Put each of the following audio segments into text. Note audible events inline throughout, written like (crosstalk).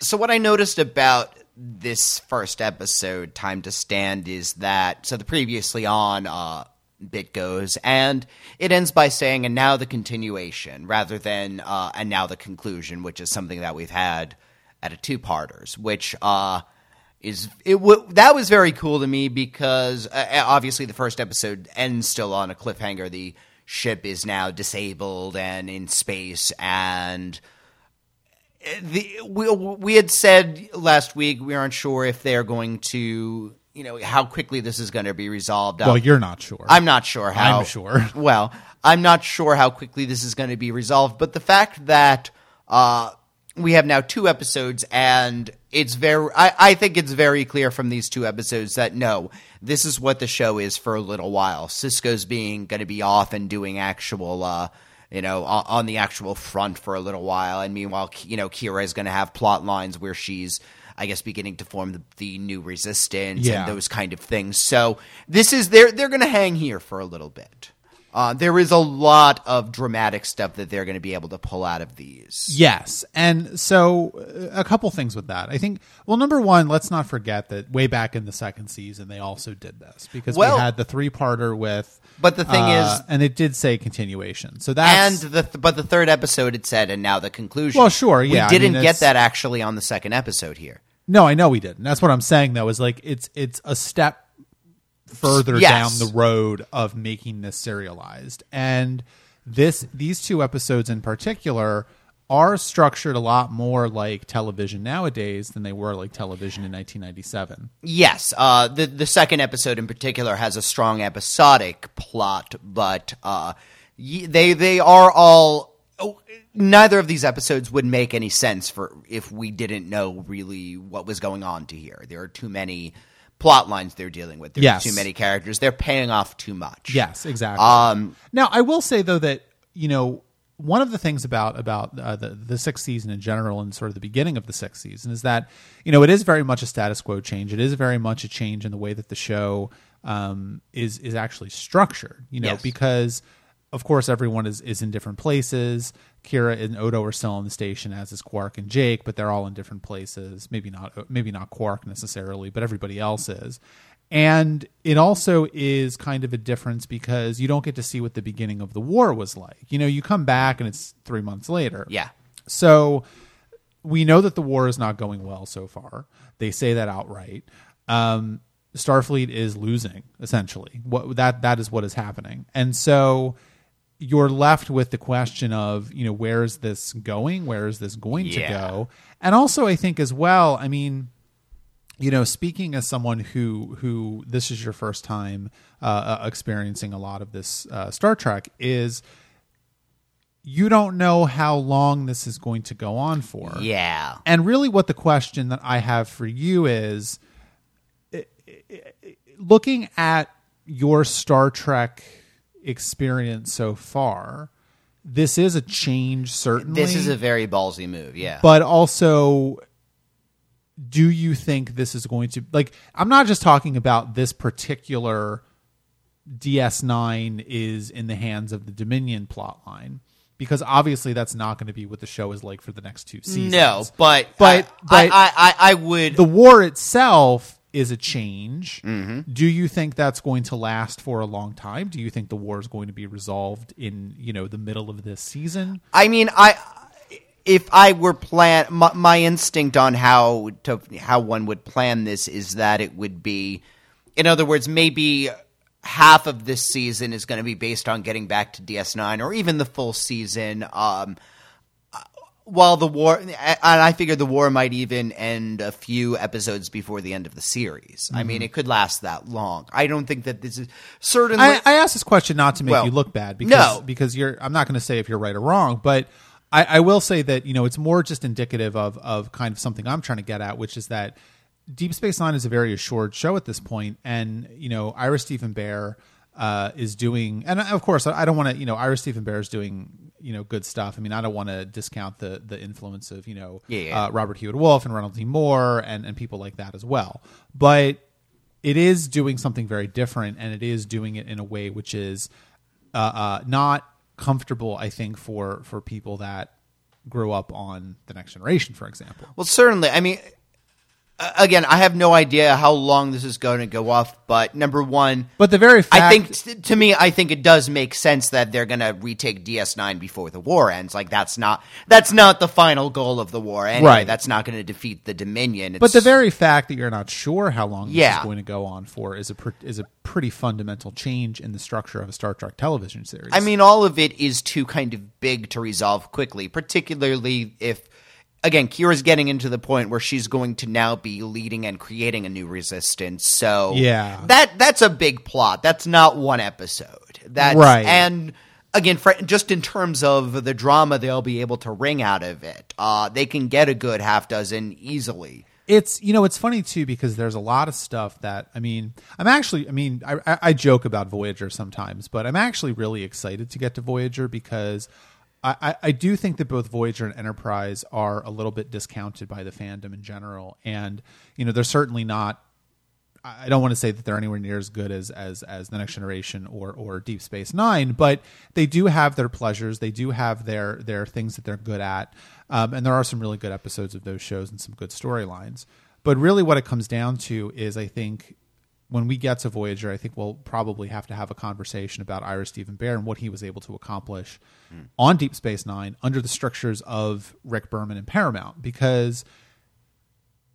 So what I noticed about this first episode, Time to Stand, is that so the previously on uh, bit goes, and it ends by saying, "And now the continuation," rather than uh, "And now the conclusion," which is something that we've had at a two-parters, which uh, is it. W- that was very cool to me because uh, obviously the first episode ends still on a cliffhanger. The ship is now disabled and in space, and the we we had said last week we aren't sure if they're going to you know how quickly this is going to be resolved. Well, you're not sure. I'm not sure how. I'm sure. (laughs) Well, I'm not sure how quickly this is going to be resolved, but the fact that uh, we have now two episodes and it's very I, I think it's very clear from these two episodes that no this is what the show is for a little while Sisko's being going to be off and doing actual uh you know on, the actual front for a little while and meanwhile you know kira is going to have plot lines where she's I guess beginning to form the, the new resistance Yeah. and those kind of things. So this is they're they're going to hang here for a little bit. Uh, there is a lot of dramatic stuff that they're going to be able to pull out of these. Yes. And so uh, a couple things with that. I think well number 1, let's not forget that way back in the second season they also did this because Well- we had the three-parter with But the thing uh, is- and it did say continuation. So that's and the th- but the third episode it said, and now the conclusion. Well, sure, yeah, we didn't mean, get that actually on the second episode here. No, I know we didn't. That's what I'm saying though is like it's it's a step further Yes. down the road of making this serialized. And this these two episodes in particular are structured a lot more like television nowadays than they were like television in 1997. Yes, uh, the the second episode in particular has a strong episodic plot, but uh, they they are all. Oh, neither of these episodes would make any sense for if we didn't know really what was going on to here. There are too many plot lines they're dealing with. There's Yes. too many characters. They're paying off too much. Yes, exactly. Um, Now, I will say though that you know one of the things about about uh, the the sixth season in general and sort of the beginning of the sixth season is that you know it is very much a status quo change. It is very much a change in the way that the show um, is is actually structured. You know, Yes. because of course everyone is is in different places. Kira and Odo are still on the station, as is Quark and Jake, but they're all in different places. Maybe not maybe not Quark necessarily, but everybody else is. And it also is kind of a difference because you don't get to see what the beginning of the war was like. You know, you come back and it's three months later. yeah. So we know that the war is not going well so far. They say that outright. Um, Starfleet is losing essentially. What that that is what is happening, and so you're left with the question of you know where is this going? Where is this going Yeah. to go? And also, I think as well. I mean, you know, speaking as someone who who this is your first time uh, uh, experiencing a lot of this uh, Star Trek is you don't know how long this is going to go on for. Yeah. And really, what the question that I have for you is looking at your Star Trek experience so far, this is a change, certainly. This is a very ballsy move. Yeah. but also, do you think this is going to, like, I'm not just talking about this particular DS9 is in the hands of the Dominion plotline. Because obviously that's not going to be what the show is like for the next two seasons. no, but But- I, but- I, I, I would the war itself is a change. Mm-hmm. Do you think that's going to last for a long time? Do you think the war is going to be resolved in you know the middle of this season? I mean, I if I were plan my, my instinct on how to how one would plan this is that it would be, in other words, maybe half of this season is going to be based on getting back to DS9, or even the full season. Um, while the war, and I figure the war might even end a few episodes before the end of the series. I mean, it could last that long. I don't think that this is certainly. I, I asked this question not to make Well, you look bad because no. because you're. I'm not going to say if you're right or wrong, but I, I will say that you know it's more just indicative of of kind of something I'm trying to get at, which is that Deep Space Nine is a very assured show at this point, and you know Ira Steven Behr uh, is doing, and of course I don't want to, you know, Ira Steven Behr is doing you know good stuff. I mean, I don't want to discount the the influence of you know Yeah, yeah. Uh, Robert Hewitt Wolfe and Ronald D. Moore and and people like that as well, but it is doing something very different and it is doing it in a way which is uh, uh, not comfortable i think for for people that grew up on the Next Generation, for example. Well, certainly. I mean, again, I have no idea how long this is going to go off, but number one, But the very fact, I think to me, I think it does make sense that they're going to retake DS9 before the war ends. Like that's not that's not the final goal of the war anyway. Right. That's not going to defeat the Dominion. It's, But the very fact that you're not sure how long this Yeah. is going to go on for is a pr- is a pretty fundamental change in the structure of a Star Trek television series. I mean, all of it is too kind of big to resolve quickly, particularly if, again, Kira's getting into the point where she's going to now be leading and creating a new resistance. So Yeah. that that's a big plot. That's not one episode. That's Right. and. Again, fr- just in terms of the drama they'll be able to wring out of it, uh, they can get a good half dozen easily. it's you know it's funny too because there's a lot of stuff that I mean I'm actually I mean I, I joke about Voyager sometimes, but I'm actually really excited to get to Voyager because I, I, do think that both Voyager and Enterprise are a little bit discounted by the fandom in general, and you know they're certainly not. I don't want to say that they're anywhere near as good as as as the Next Generation or or Deep Space Nine, but they do have their pleasures. They do have their their things that they're good at, um, and there are some really good episodes of those shows and some good storylines. But really, what it comes down to is, I think, when we get to Voyager, I think we'll probably have to have a conversation about Iris Steven Behr and what he was able to accomplish on Deep Space Nine under the strictures of Rick Berman and Paramount, because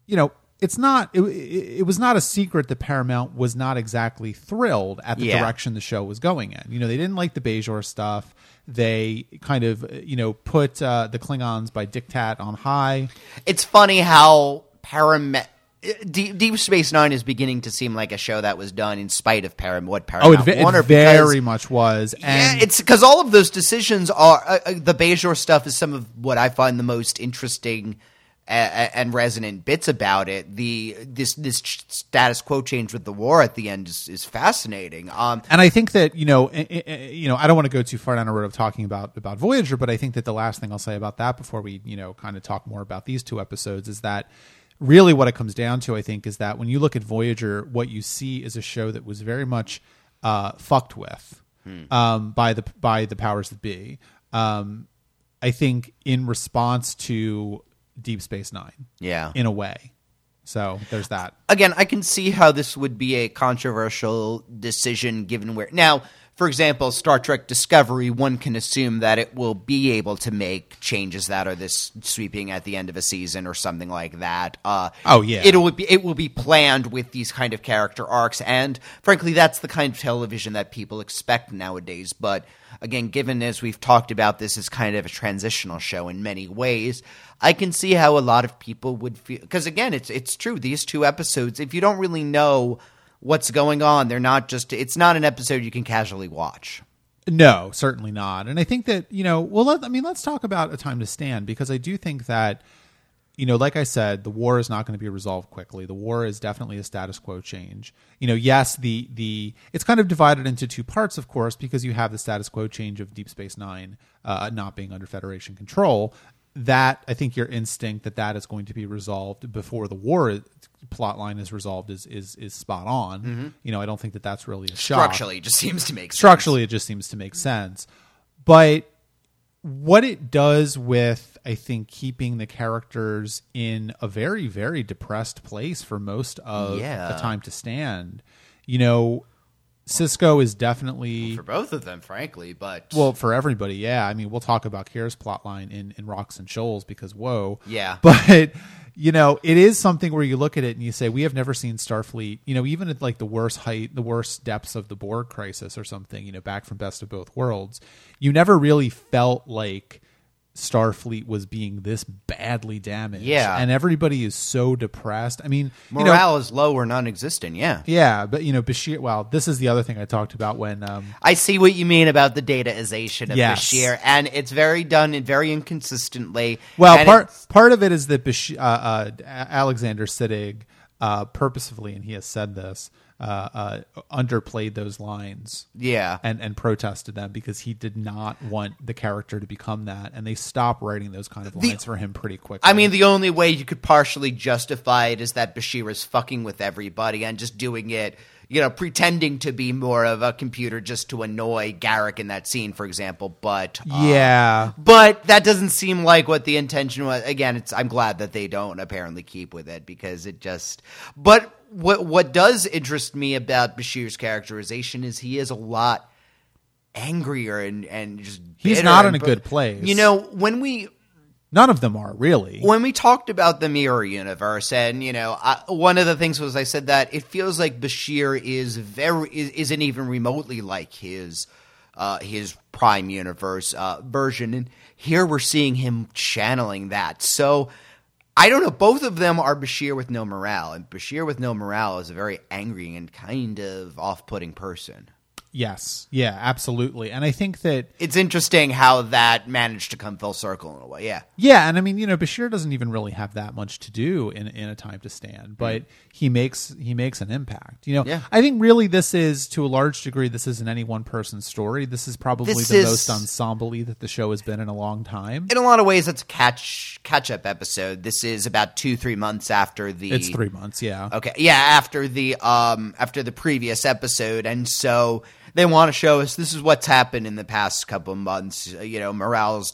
you know, it's not. It, it, it was not a secret that Paramount was not exactly thrilled at the Yeah. direction the show was going in. You know, they didn't like the Bajor stuff. They kind of, you know, put uh, the Klingons by diktat on high. It's funny how Paramount. Deep, Deep Space Nine is beginning to seem like a show that was done in spite of Param- what Oh, Paramount it, ve- wanted. it very because- much was. And yeah, it's because all of those decisions are uh, uh, the Bajor stuff is some of what I find the most interesting uh, and resonant bits about it. The this this status quo change with the war at the end is, is fascinating. Um, and I think that you know, eh, eh, eh, you know, I don't want to go too far down the road of talking about about Voyager, but I think that the last thing I'll say about that before we you know kind of talk more about these two episodes is that really what it comes down to, I think, is that when you look at Voyager, what you see is a show that was very much uh, fucked with um, by the by the powers that be. Um, I think in response to Deep Space Nine, yeah. in a way. So there's that. again, I can see how this would be a controversial decision given where now, for example, Star Trek Discovery, one can assume that it will be able to make changes that are this sweeping at the end of a season or something like that. Uh, Oh, yeah. it will be it will be planned with these kind of character arcs, and frankly, that's the kind of television that people expect nowadays. But again, given as we've talked about, this is kind of a transitional show in many ways. I can see how a lot of people would feel because again, it's it's true. These two episodes, if you don't really know what's going on, they're not just. It's not an episode you can casually watch. No, certainly not. And I think that you know, well, let, I mean, let's talk about a time to stand because I do think that you know, like I said, the war is not going to be resolved quickly. The war is definitely a status quo change. You know, yes, the the it's kind of divided into two parts, of course, because you have the status quo change of Deep Space Nine uh, not being under Federation control. That I think your instinct that that is going to be resolved before the war plot line is resolved is is is spot on. Mm-hmm. You know, I don't think that that's really a shock Structurally, it just seems to make sense. structurally it just seems to make sense but what it does with i think keeping the characters in a very very depressed place for most of Yeah. the time to stand you know Sisko is definitely for both of them, frankly. But well for everybody yeah i mean we'll talk about kira's plotline in in rocks and shoals because whoa Yeah. (laughs) but you know it is something where you look at it and you say we have never seen starfleet you know even at like the worst height the worst depths of the borg crisis or something you know back from best of both worlds you never really felt like starfleet was being this badly damaged Yeah. and everybody is so depressed i mean you know, morale is low or non-existent. Yeah. yeah but you know bashir well this is the other thing i talked about when um I see what you mean about the dataization of Yes. Bashir, and it's very done and very inconsistently. Well, part part of it is that Bash- uh, uh, Alexander Siddig uh, purposefully, and he has said this, uh, uh, underplayed those lines yeah, and and protested them because he did not want the character to become that, and they stopped writing those kind of lines for him pretty quickly. I mean, the only way you could partially justify it is that Bashir is fucking with everybody and just doing it you know, pretending to be more of a computer just to annoy Garak in that scene, for example. But uh, yeah, but that doesn't seem like what the intention was. Again, it's I'm glad that they don't apparently keep with it because it just. But what what does interest me about Bashir's characterization is he is a lot angrier and and just He's not in a good place. You know, when we none of them are really. when we talked about the mirror universe and you know I, one of the things was i said that it feels like bashir is very is, isn't even remotely like his uh, his prime universe uh, version. And here we're seeing him channeling that. So i don't know both of them are bashir with no morale. And bashir with no morale is a very angry and kind of off-putting person Yes, yeah, absolutely. And I think that it's interesting how that managed to come full circle in a way yeah yeah, and I mean, you know, Bashir doesn't even really have that much to do in in a time to stand, but he makes he makes an impact. You know, Yeah. I think really this is to a large degree this isn't any one person's story. This is probably This the is- most ensemble that the show has been in a long time. in a lot of ways it's a catch catch up episode this is about two three months after the It's 3 months, yeah. Okay, yeah, after the um after the previous episode, and so they want to show us this is what's happened in the past couple of months. Uh, You know, morale's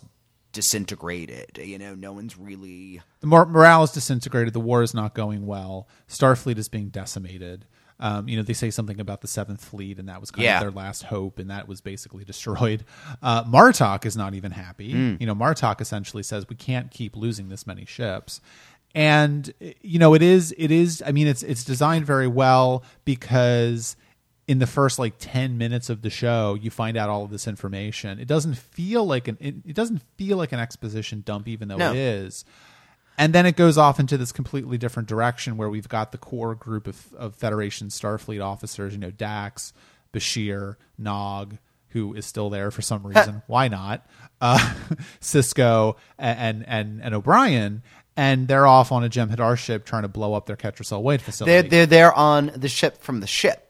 disintegrated. You know, no one's really. The mor- morale is disintegrated. The war is not going well. Starfleet is being decimated. Um, you know, they say something about the Seventh Fleet, and that was kind Yeah. of their last hope, and that was basically (laughs) destroyed. Uh, Martok is not even happy. Hmm. You know, Martok essentially says we can't keep losing this many ships, and you know, it is it is. I mean, it's it's designed very well because in the first like 10 minutes of the show you find out all of this information it doesn't feel like an it, it doesn't feel like an exposition dump even though No. it is and then it goes off into this completely different direction where we've got the core group of, of Federation Starfleet officers, you know, Dax, Bashir, Nog, who is still there for some (laughs) reason. Why not? Uh, (laughs) Sisko and, and and O'Brien, and they're off on a Jem'Hadar ship trying to blow up their Ketracel-white facility. They're they're there on the ship from the ship,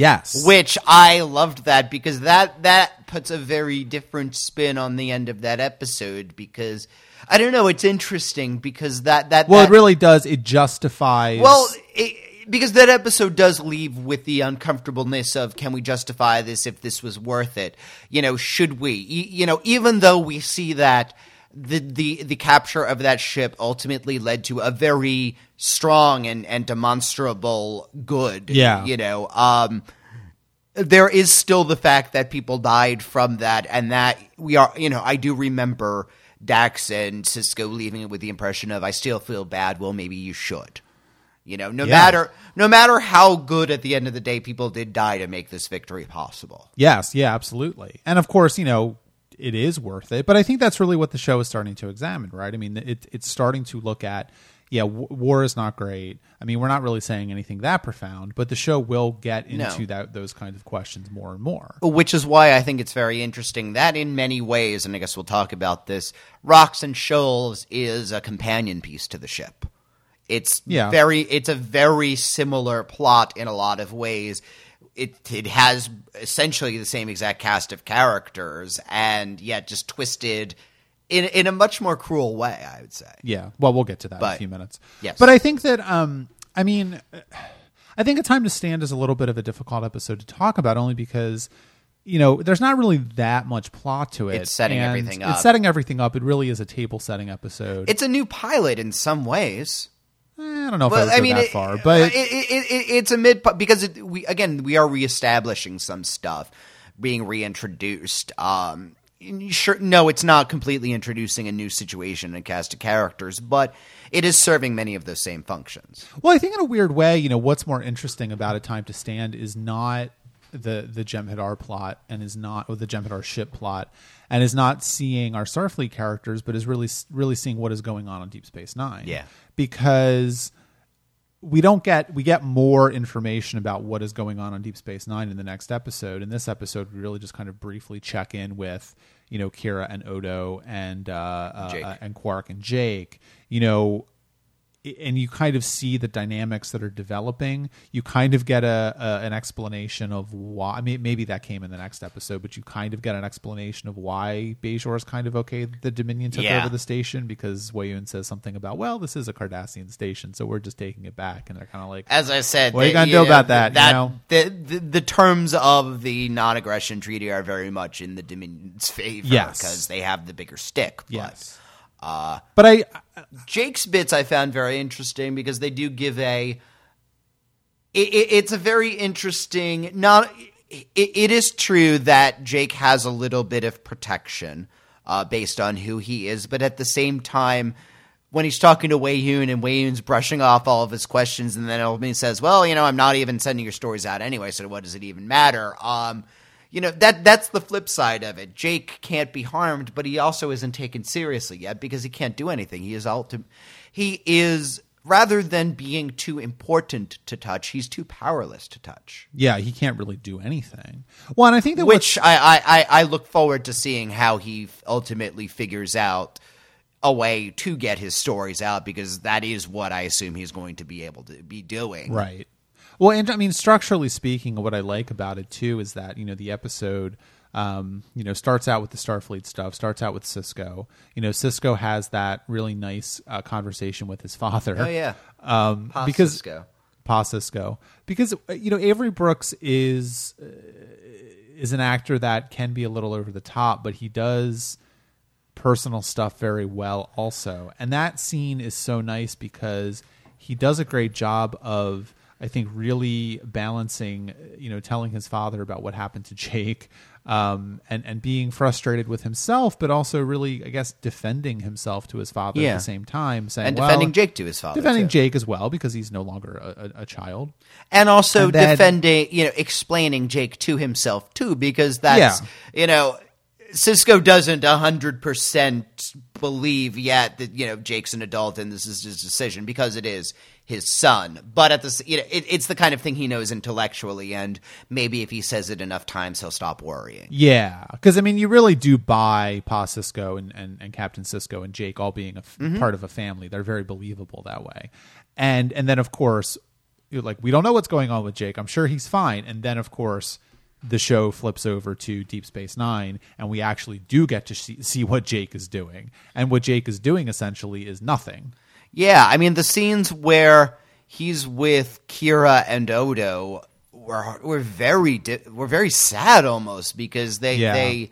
yes, which I loved that because that that puts a very different spin on the end of that episode. Because I don't know, it's interesting because that that well, that, it really does. It justifies. Well, it, because that episode does leave with the uncomfortableness of can we justify this if this was worth it? You know, should we? You know, even though we see that the the the capture of that ship ultimately led to a very strong and and demonstrable good. Yeah. you know, um there is still the fact that people died from that, and that we are, you know, I do remember Dax and Sisko leaving it with the impression of, I still feel bad. Well, maybe you should. You know, no Yeah. matter no matter how good at the end of the day people did die to make this victory possible. Yes, yeah, absolutely. And of course, you know, it is worth it. But I think that's really what the show is starting to examine, right? I mean, it, it's starting to look at, yeah, w- war is not great. I mean, we're not really saying anything that profound, but the show will get into No. that those kinds of questions more and more. Which is why I think it's very interesting that in many ways, and I guess we'll talk about this, Rocks and Shoals is a companion piece to the ship. It's Yeah. very it's a very similar plot in a lot of ways. It it has essentially the same exact cast of characters and yet just twisted in in a much more cruel way, I would say. Yeah. Well, we'll get to that in a few minutes. yes. But I think that, um, I mean, I think A Time to Stand is a little bit of a difficult episode to talk about only because, you know, there's not really that much plot to it. It's setting everything It's setting everything up. It really is a table setting episode. It's a new pilot in some ways. Eh, I don't know if I Well, I, mean, that it, far, but it, it, it, it, it's a mid because it, we again we are reestablishing some stuff, being reintroduced. Um, sure, no, it's not completely introducing a new situation and cast of characters, but it is serving many of those same functions. Well, I think in a weird way, you know, what's more interesting about A Time to Stand is not the the Jem'Hadar plot and is not or the Jem'Hadar ship plot and is not seeing our Starfleet characters, but is really really seeing what is going on on Deep Space Nine. Yeah. Because we don't get we get more information about what is going on on Deep Space Nine in the next episode. In this episode, we really just kind of briefly check in with you know Kira and Odo and uh, uh, uh, and Quark and Jake. You know, and you kind of see the dynamics that are developing. You kind of get a, a an explanation of why. I mean, maybe that came in the next episode, but you kind of get an explanation of why Bajor is kind of okay. The Dominion took Yeah. over the station because Weyoun says something about, well, this is a Cardassian station, so we're just taking it back, and they're kind of like, As I said, What are you gonna do know, about that, you know? the, the the terms of the non-aggression treaty are very much in the Dominion's favor Yes. because they have the bigger stick. But yes. But I, Jake's bits I found very interesting because they do give a. It, it, it's a very interesting. Not. It, it is true that Jake has a little bit of protection uh, based on who he is, but at the same time, when he's talking to Wei and Wei brushing off all of his questions, and then ultimately says, "Well, you know, I'm not even sending your stories out anyway, so what does it even matter?" Um, you know that that's the flip side of it. Jake can't be harmed, but he also isn't taken seriously yet because he can't do anything. He is ultim- he is rather than being too important to touch, he's too powerless to touch. yeah, he can't really do anything. Well, and I think that Which I, I, I, I look forward to seeing how he ultimately figures out a way to get his stories out because that is what I assume he's going to be able to be doing. Right. Well, and I mean, structurally speaking, what I like about it too is that you know the episode, um, you know, starts out with the Starfleet stuff, starts out with Sisko. You know, Sisko has that really nice uh, conversation with his father. Oh yeah. (laughs) um, Pa because Sisko. Pa Sisko, because uh, you know Avery Brooks is uh, is an actor that can be a little over the top, but he does personal stuff very well also. And that scene is so nice because he does a great job of I think really balancing, you know, telling his father about what happened to Jake, um, and and being frustrated with himself, but also really, I guess, defending himself to his father Yeah. at the same time, saying And well, defending Jake to his father. defending too. Jake as well because he's no longer a, a, a child. and also And defending, you know, explaining Jake to himself too, because that's Yeah. you know, Sisko doesn't hundred percent believe yet that you know Jake's an adult and this is his decision because it is his son. But at this, you know, it, it's the kind of thing he knows intellectually, and maybe if he says it enough times, he'll stop worrying. Yeah, because I mean, you really do buy Pa Sisko and, and, and Captain Sisko and Jake all being a f- Mm-hmm. part of a family. They're very believable that way, and and then of course, you're like we don't know what's going on with Jake. I'm sure he's fine, and then of course. The show flips over to Deep Space Nine, and we actually do get to see, see what Jake is doing. And what Jake is doing essentially is nothing. Yeah, I mean the scenes where he's with Kira and Odo were were very di- were very sad almost because they Yeah. they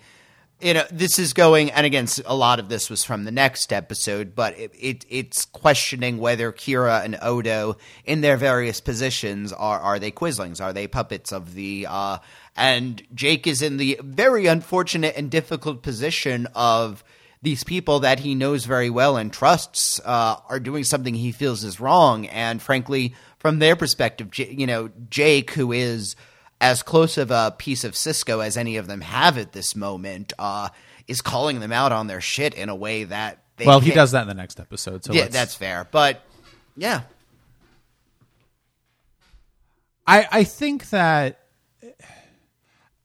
you know this is going and again a lot of this was from the next episode but it, it it's questioning whether Kira and Odo in their various positions are are they quislings are they puppets of the uh and Jake is in the very unfortunate and difficult position of these people that he knows very well and trusts uh, are doing something he feels is wrong. And frankly, from their perspective, J- you know, Jake, who is as close of a piece of Sisko as any of them have at this moment, uh, is calling them out on their shit in a way that they well, he does that in the next episode. So Yeah, let's- that's fair. But yeah, I I think that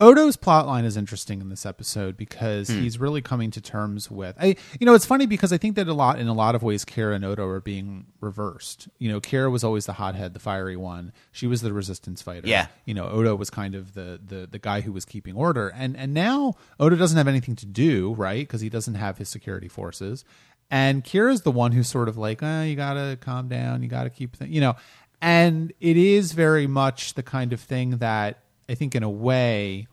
Odo's plotline is interesting in this episode because he's really coming to terms with I you know it's funny because I think that a lot in a lot of ways Kira and Odo are being reversed. You know, Kira was always the hothead, the fiery one. She was the resistance fighter. Yeah. You know, Odo was kind of the the the guy who was keeping order. And and now Odo doesn't have anything to do, right? Because he doesn't have his security forces. And Kira's the one who's sort of like, uh, you gotta calm down, you gotta keep, th-, you know. And it is very much the kind of thing that I think, in a way,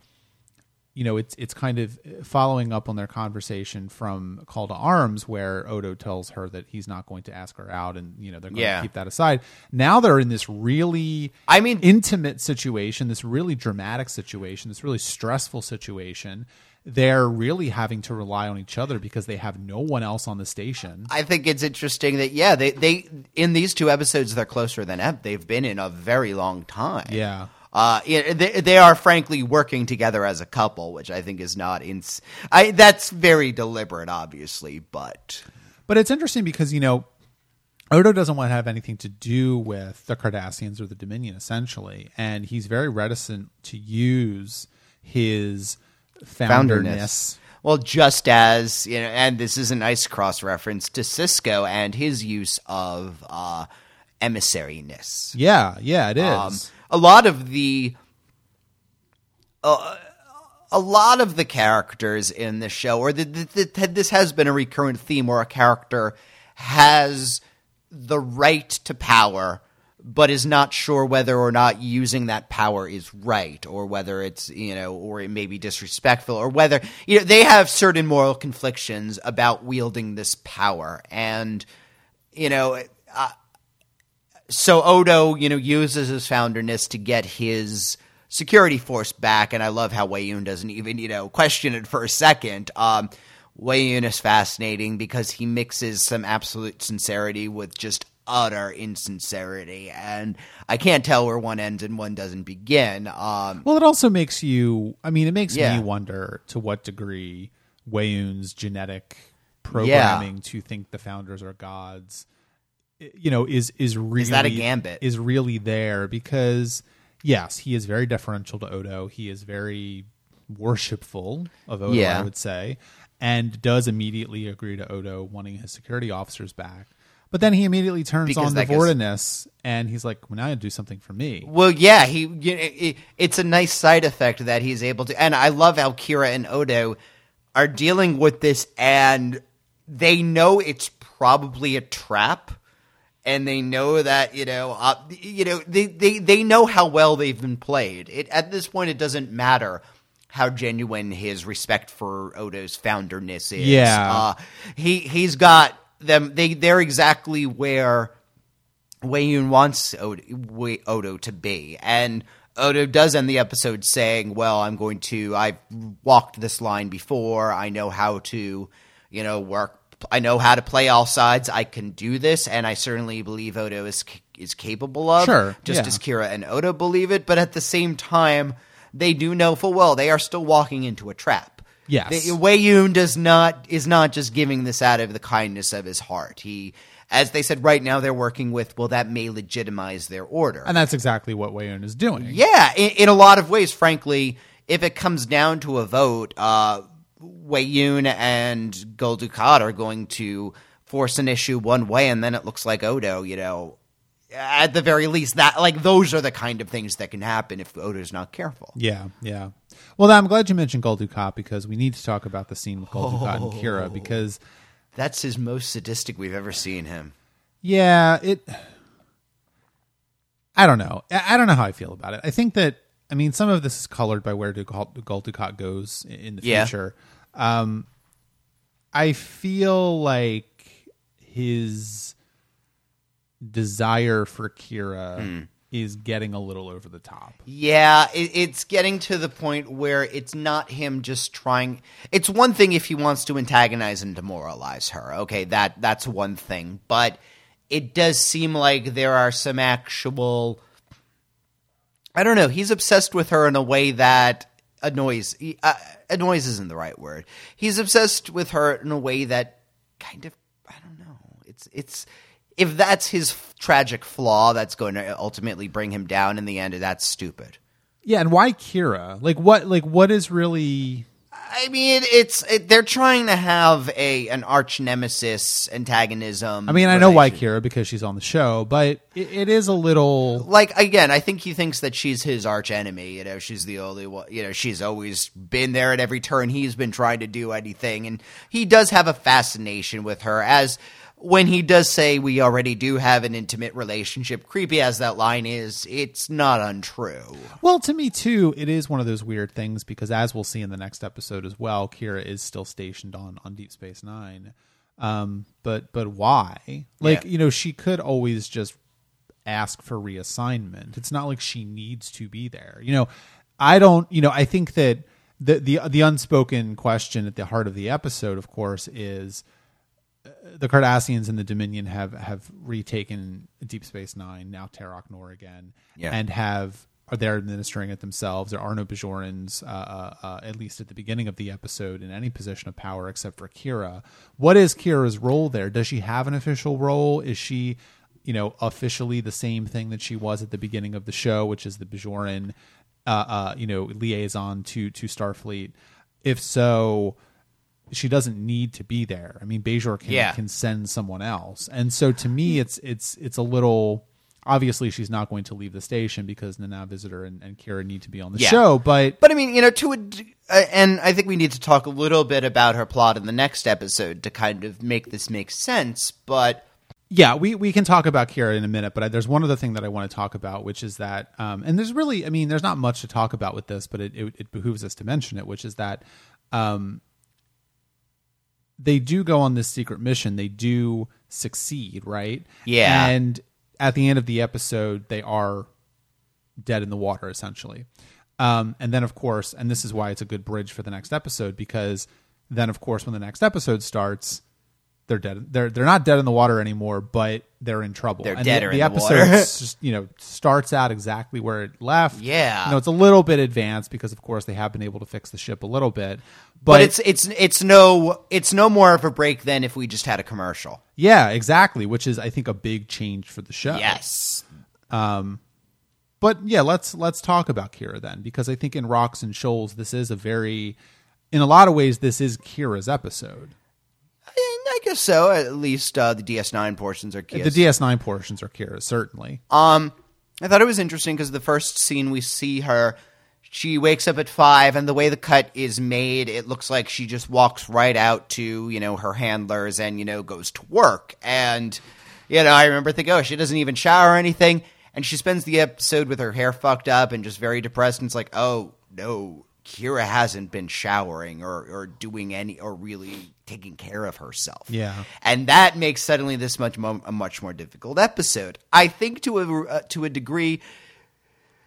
you know, it's it's kind of following up on their conversation from Call to Arms, where Odo tells her that he's not going to ask her out, and you know they're going Yeah. to keep that aside. Now they're in this really, I mean- intimate situation, this really dramatic situation, this really stressful situation. They're really having to rely on each other because they have no one else on the station. I think it's interesting that yeah, they they in these two episodes they're closer than ever. They've been in a very long time. Yeah. Uh, they, they are frankly working together as a couple, which I think is not in. I that's very deliberate, obviously, but But it's interesting because, you know, Odo doesn't want to have anything to do with the Cardassians or the Dominion, essentially. And he's very reticent to use his founderness. well, just as you know, and this is a nice cross reference to Sisko and his use of uh, emissariness. Yeah, yeah, it is. Um, a lot of the uh, a lot of the characters in the show, or the, the, the, this has been a recurrent theme, where a character has the right to power, but is not sure whether or not using that power is right, or whether it's you know, or it may be disrespectful, or whether you know they have certain moral conflictions about wielding this power, and you know. Uh, so Odo, you know, uses his founderness to get his security force back, and I love how Weyoun doesn't even, you know, question it for a second. Um, Weyoun is fascinating because he mixes some absolute sincerity with just utter insincerity, and I can't tell where one ends and one doesn't begin. Um, well, it also makes you. I mean, it makes Yeah. me wonder to what degree Weyoun's genetic programming to think the founders are gods, you know, is is really is that a gambit? Is really there because yes, he is very deferential to Odo. He is very worshipful of Odo, Yeah. I would say, and does immediately agree to Odo wanting his security officers back. But then he immediately turns Because on the Vortinus, and he's like, "Well, now I do something for me." Well, yeah, he. It, it's a nice side effect that he's able to, and I love how Kira and Odo are dealing with this, and they know it's probably a trap, and they know that you know, uh, you know, they, they they know how well they've been played. It at this point, it doesn't matter how genuine his respect for Odo's founderness is. Yeah. uh, he he's got them. They they're exactly where. Weyoun wants Odo, Odo to be. And Odo does end the episode saying, Well, I'm going to, I've walked this line before. I know how to, you know, work. I know how to play all sides. I can do this. And I certainly believe Odo is, is capable of. Sure, Just yeah. as Kira and Odo believe it. But at the same time, they do know full well they are still walking into a trap. Yes. The, Weyoun does not is not just giving this out of the kindness of his heart. He, as they said, right now they're working with. Well, that may legitimize their order. And that's exactly what Weyoun is doing. yeah, in, in a lot of ways, frankly, if it comes down to a vote, uh, Weyoun and Gul Dukat are going to force an issue one way, and then it looks like Odo. You know, at the very least, that like those are the kind of things that can happen if Odo's not careful. Yeah, yeah. Well, I'm glad you mentioned Gul Dukat because we need to talk about the scene with Gul Dukat and oh. Kira because, That's his most sadistic we've ever seen him. yeah, it. I don't know. I don't know how I feel about it. I think that I mean some of this is colored by where Gul Dukat goes in the Yeah. future. Um, I feel like his desire for Kira Hmm. is getting a little over the top. Yeah, it, it's getting to the point where it's not him just trying. It's one thing if he wants to antagonize and demoralize her. Okay, that that's one thing, but it does seem like there are some actual. I don't know. He's obsessed with her in a way that annoys. Uh, annoys isn't the right word. He's obsessed with her in a way that kind of. I don't know. It's it's if that's his tragic flaw that's going to ultimately bring him down in the end. That's stupid. Yeah, and why Kira? Like what? Like what is really? I mean, it's it, they're trying to have a an arch nemesis antagonism. I mean, I know why Kira because she's on the show, but it, it is a little. like again, I think he thinks that she's his arch enemy. You know, she's the only one. You know, she's always been there at every turn. He's been trying to do anything, and he does have a fascination with her. As when he does say we already do have an intimate relationship, creepy as that line is, it's not untrue. Well, to me too, it is one of those weird things because, as we'll see in the next episode as well, Kira is still stationed on on Deep Space Nine. Um, but but why? Like Yeah. you know, she could always just ask for reassignment. It's not like she needs to be there. You know, I don't. You know, I think that the the the unspoken question at the heart of the episode, of course, is the Cardassians and the Dominion have have retaken Deep Space Nine, now Terok Nor again, Yeah. and have are they're administering it themselves. There are no Bajorans, uh, uh, uh, at least at the beginning of the episode, in any position of power except for Kira. What is Kira's role there? Does she have an official role? Is she, you know, officially the same thing that she was at the beginning of the show, which is the Bajoran, uh, uh, you know, liaison to to Starfleet? If so, she doesn't need to be there. I mean, Bajor can Yeah. can send someone else, and so to me, it's it's it's a little. Obviously, she's not going to leave the station because Nana Visitor and, and Kira need to be on the Yeah. show. But But I mean, you know, to a, uh, and I think we need to talk a little bit about her plot in the next episode to kind of make this make sense. But Yeah, we, we can talk about Kira in a minute, but I, there's one other thing that I want to talk about, which is that, um, and there's really, I mean, there's not much to talk about with this, but it, it, it behooves us to mention it, which is that um, they do go on this secret mission. They do succeed, right? Yeah. And at the end of the episode, they are dead in the water, essentially. Um, and then, of course, and this is why it's a good bridge for the next episode, because then, of course, when the next episode starts, they're dead. They're they're not dead in the water anymore, but they're in trouble. They're and deader the, the in the episode, water. s- you know, starts out exactly where it left. Yeah. you know, it's a little bit advanced because, of course, they have been able to fix the ship a little bit. But, but it's it's it's no it's no more of a break than if we just had a commercial. yeah, exactly, which is I think a big change for the show. Yes. Um, But yeah, let's let's talk about Kira then, because I think in Rocks and Shoals, this is a very, in a lot of ways, this is Kira's episode. I guess so. At least uh, the DS9 portions are Kira. The. DS9 portions are Kira's certainly. Um, I thought it was interesting because the first scene we see her, she wakes up at five, and the way the cut is made, it looks like she just walks right out to you know her handlers and you know goes to work. And you know, I remember thinking, oh, she doesn't even shower or anything, and she spends the episode with her hair fucked up and just very depressed. And it's like, oh no. Kira hasn't been showering or, or doing any or really taking care of herself. Yeah. and that makes suddenly this much mo- a much more difficult episode. I think to a uh, to a degree,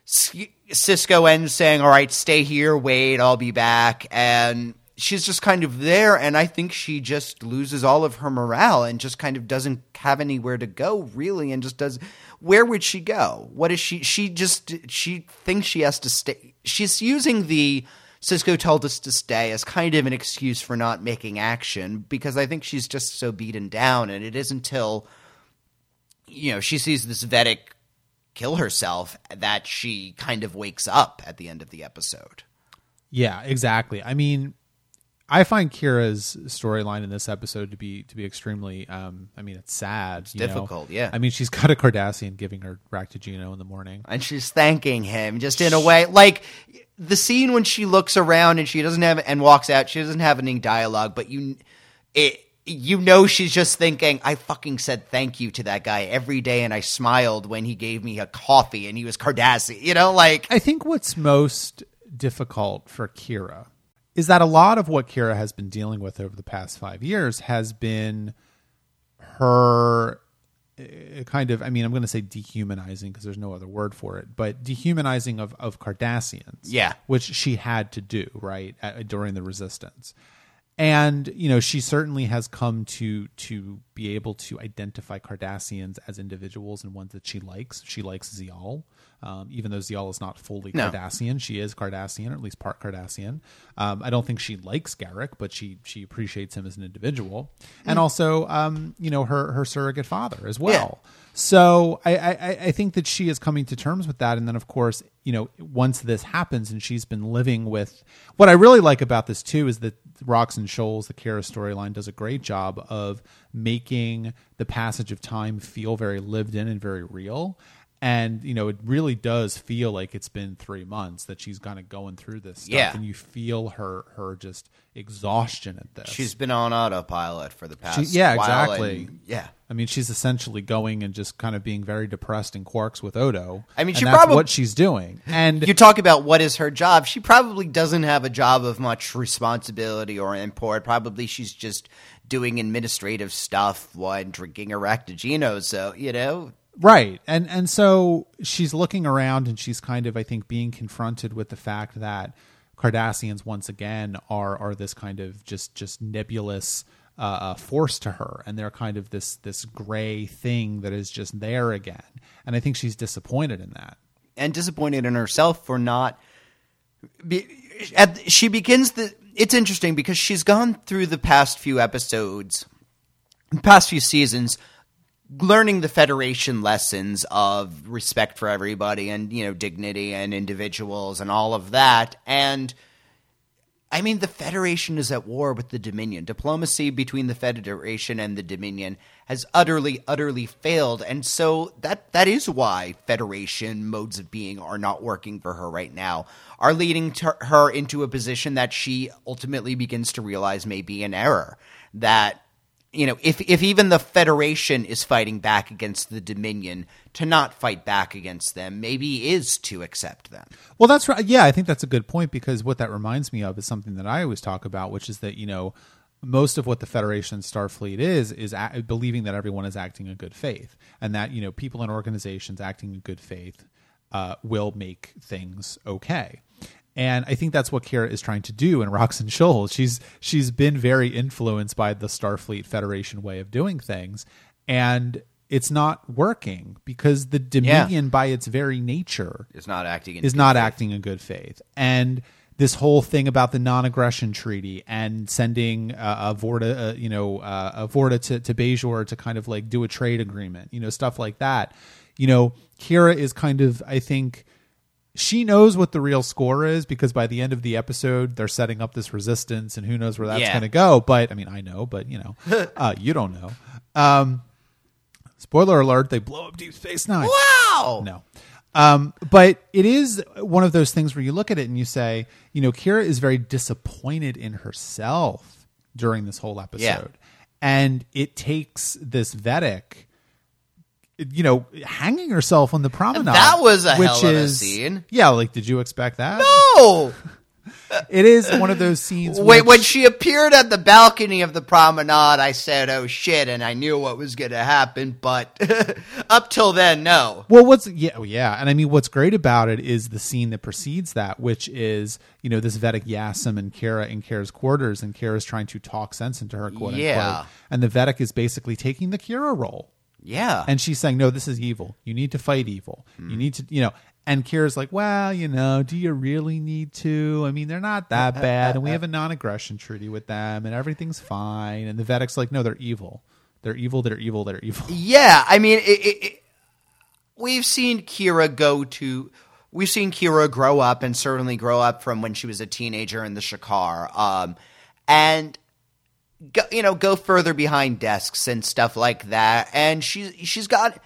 Sisko ends saying, "All right, stay here, wait, I'll be back," and she's just kind of there, and I think she just loses all of her morale and just kind of doesn't have anywhere to go really, and just does. Where would she go? What is she? She just she thinks she has to stay. She's using the Sisko told us to stay as kind of an excuse for not making action because I think she's just so beaten down, and it isn't until you know she sees this Vedic kill herself that she kind of wakes up at the end of the episode. Yeah, exactly. I mean, I find Kira's storyline in this episode to be to be extremely. Um, I mean, it's sad. It's difficult, yeah. I mean, she's got a Cardassian giving her raktajino in the morning. And she's thanking him just in a way like the scene when she looks around and she doesn't have and walks out, she doesn't have any dialogue, but you it you know she's just thinking, I fucking said thank you to that guy every day and I smiled when he gave me a coffee and he was Cardassian. You know, like I think what's most difficult for Kira is that a lot of what Kira has been dealing with over the past five years has been her uh, kind of, I mean, I'm going to say dehumanizing because there's no other word for it, but dehumanizing of, of Cardassians. Yeah. Which she had to do, right, at, during the resistance. And, you know, she certainly has come to to be able to identify Cardassians as individuals and ones that she likes. She likes Ziyal. Um, even though Ziyal is not fully No. Cardassian, she is Cardassian, or at least part Cardassian. Um, I don't think she likes Garak, but she she appreciates him as an individual, and also, um, you know, her her surrogate father as well. So I, I I- I think that she is coming to terms with that, and then of course, you know, once this happens, and she's been living with what I really like about this too is that Rocks and Shoals, the Kara storyline, does a great job of making the passage of time feel very lived in and very real and you know it really does feel like it's been three months that she's kind of going through this stuff Yeah. and you feel her her just exhaustion at this she's been on autopilot for the past She- yeah, exactly. and- yeah. i mean she's essentially going and just kind of being very depressed in Quark's with odo I mean, she that's probably- what she's doing and You talk about what is her job. She probably doesn't have a job of much responsibility or import. Probably she's just doing administrative stuff while drinking a So, you know, Right. And and so she's looking around and she's kind of I think being confronted with the fact that Cardassians once again are are this kind of just just nebulous uh, uh, force to her and they're kind of this this gray thing that is just there again. And I think she's disappointed in that. and disappointed in herself for not. Be, at, she begins the. It's interesting because she's gone through the past few episodes, past few seasons, learning the Federation lessons of respect for everybody and you know dignity and individuals and all of that. And I mean, the Federation is at war with the Dominion. Diplomacy between the Federation and the Dominion has utterly, utterly failed, and so that that is why Federation modes of being are not working for her right now. Are leading her into a position that she ultimately begins to realize may be an error. That you know, if if even the Federation is fighting back against the Dominion, to not fight back against them maybe is to accept them. Well, that's right. Yeah, I think that's a good point because what that reminds me of is something that I always talk about, which is that you know most of what the Federation Starfleet is is a- believing that everyone is acting in good faith, and that you know people and organizations acting in good faith uh, will make things okay. And I think that's what Kira is trying to do in Rocks and Shoals. She's she's been very influenced by the Starfleet Federation way of doing things, and it's not working because the Dominion, by its very nature, Is not acting in is good not faith. acting in good faith. And this whole thing about the non-aggression treaty and sending uh, a Vorta, uh, you know, uh, a Vorta to, to Bajor to kind of like do a trade agreement, you know, stuff like that. You know, Kira is kind of, I think, she knows what the real score is because by the end of the episode, they're setting up this resistance, and who knows where that's Yeah. going to go. But I mean, I know, but you know, (laughs) uh, you don't know. Um, spoiler alert: they blow up Deep Space Nine. Wow. No. Um, but it is one of those things where you look at it and you say, you know, Kira is very disappointed in herself during this whole episode. Yeah. And it takes this Vedek, you know, hanging herself on the promenade. That was a which hell of a is, scene. Yeah, like, did you expect that? Oh, (laughs) It is one of those scenes. wait! which- When she appeared at the balcony of the promenade, I said, "Oh shit!" and I knew what was going to happen. But (laughs) up till then, no. Well, what's yeah, oh, yeah, and I mean, what's great about it is the scene that precedes that, which is you know this Vedek Yassim and Kara in Kara's quarters, and Kara's trying to talk sense into her, quote Yeah. unquote, and the Vedic is basically taking the Kira role, Yeah, and she's saying, "No, this is evil. You need to fight evil. Hmm. You need to, you know." And Kira's like, "Well, you know, do you really need to? I mean, they're not that bad, and we have a non-aggression treaty with them, and everything's fine." And the Vedek's like, "No, they're evil. They're evil. They're evil. They're evil." (laughs) Yeah, I mean, it, it, it, we've seen Kira go to. We've seen Kira grow up, and certainly grow up from when she was a teenager in the Shakaar, um, and go, you know go further behind desks and stuff like that. And she's she's got.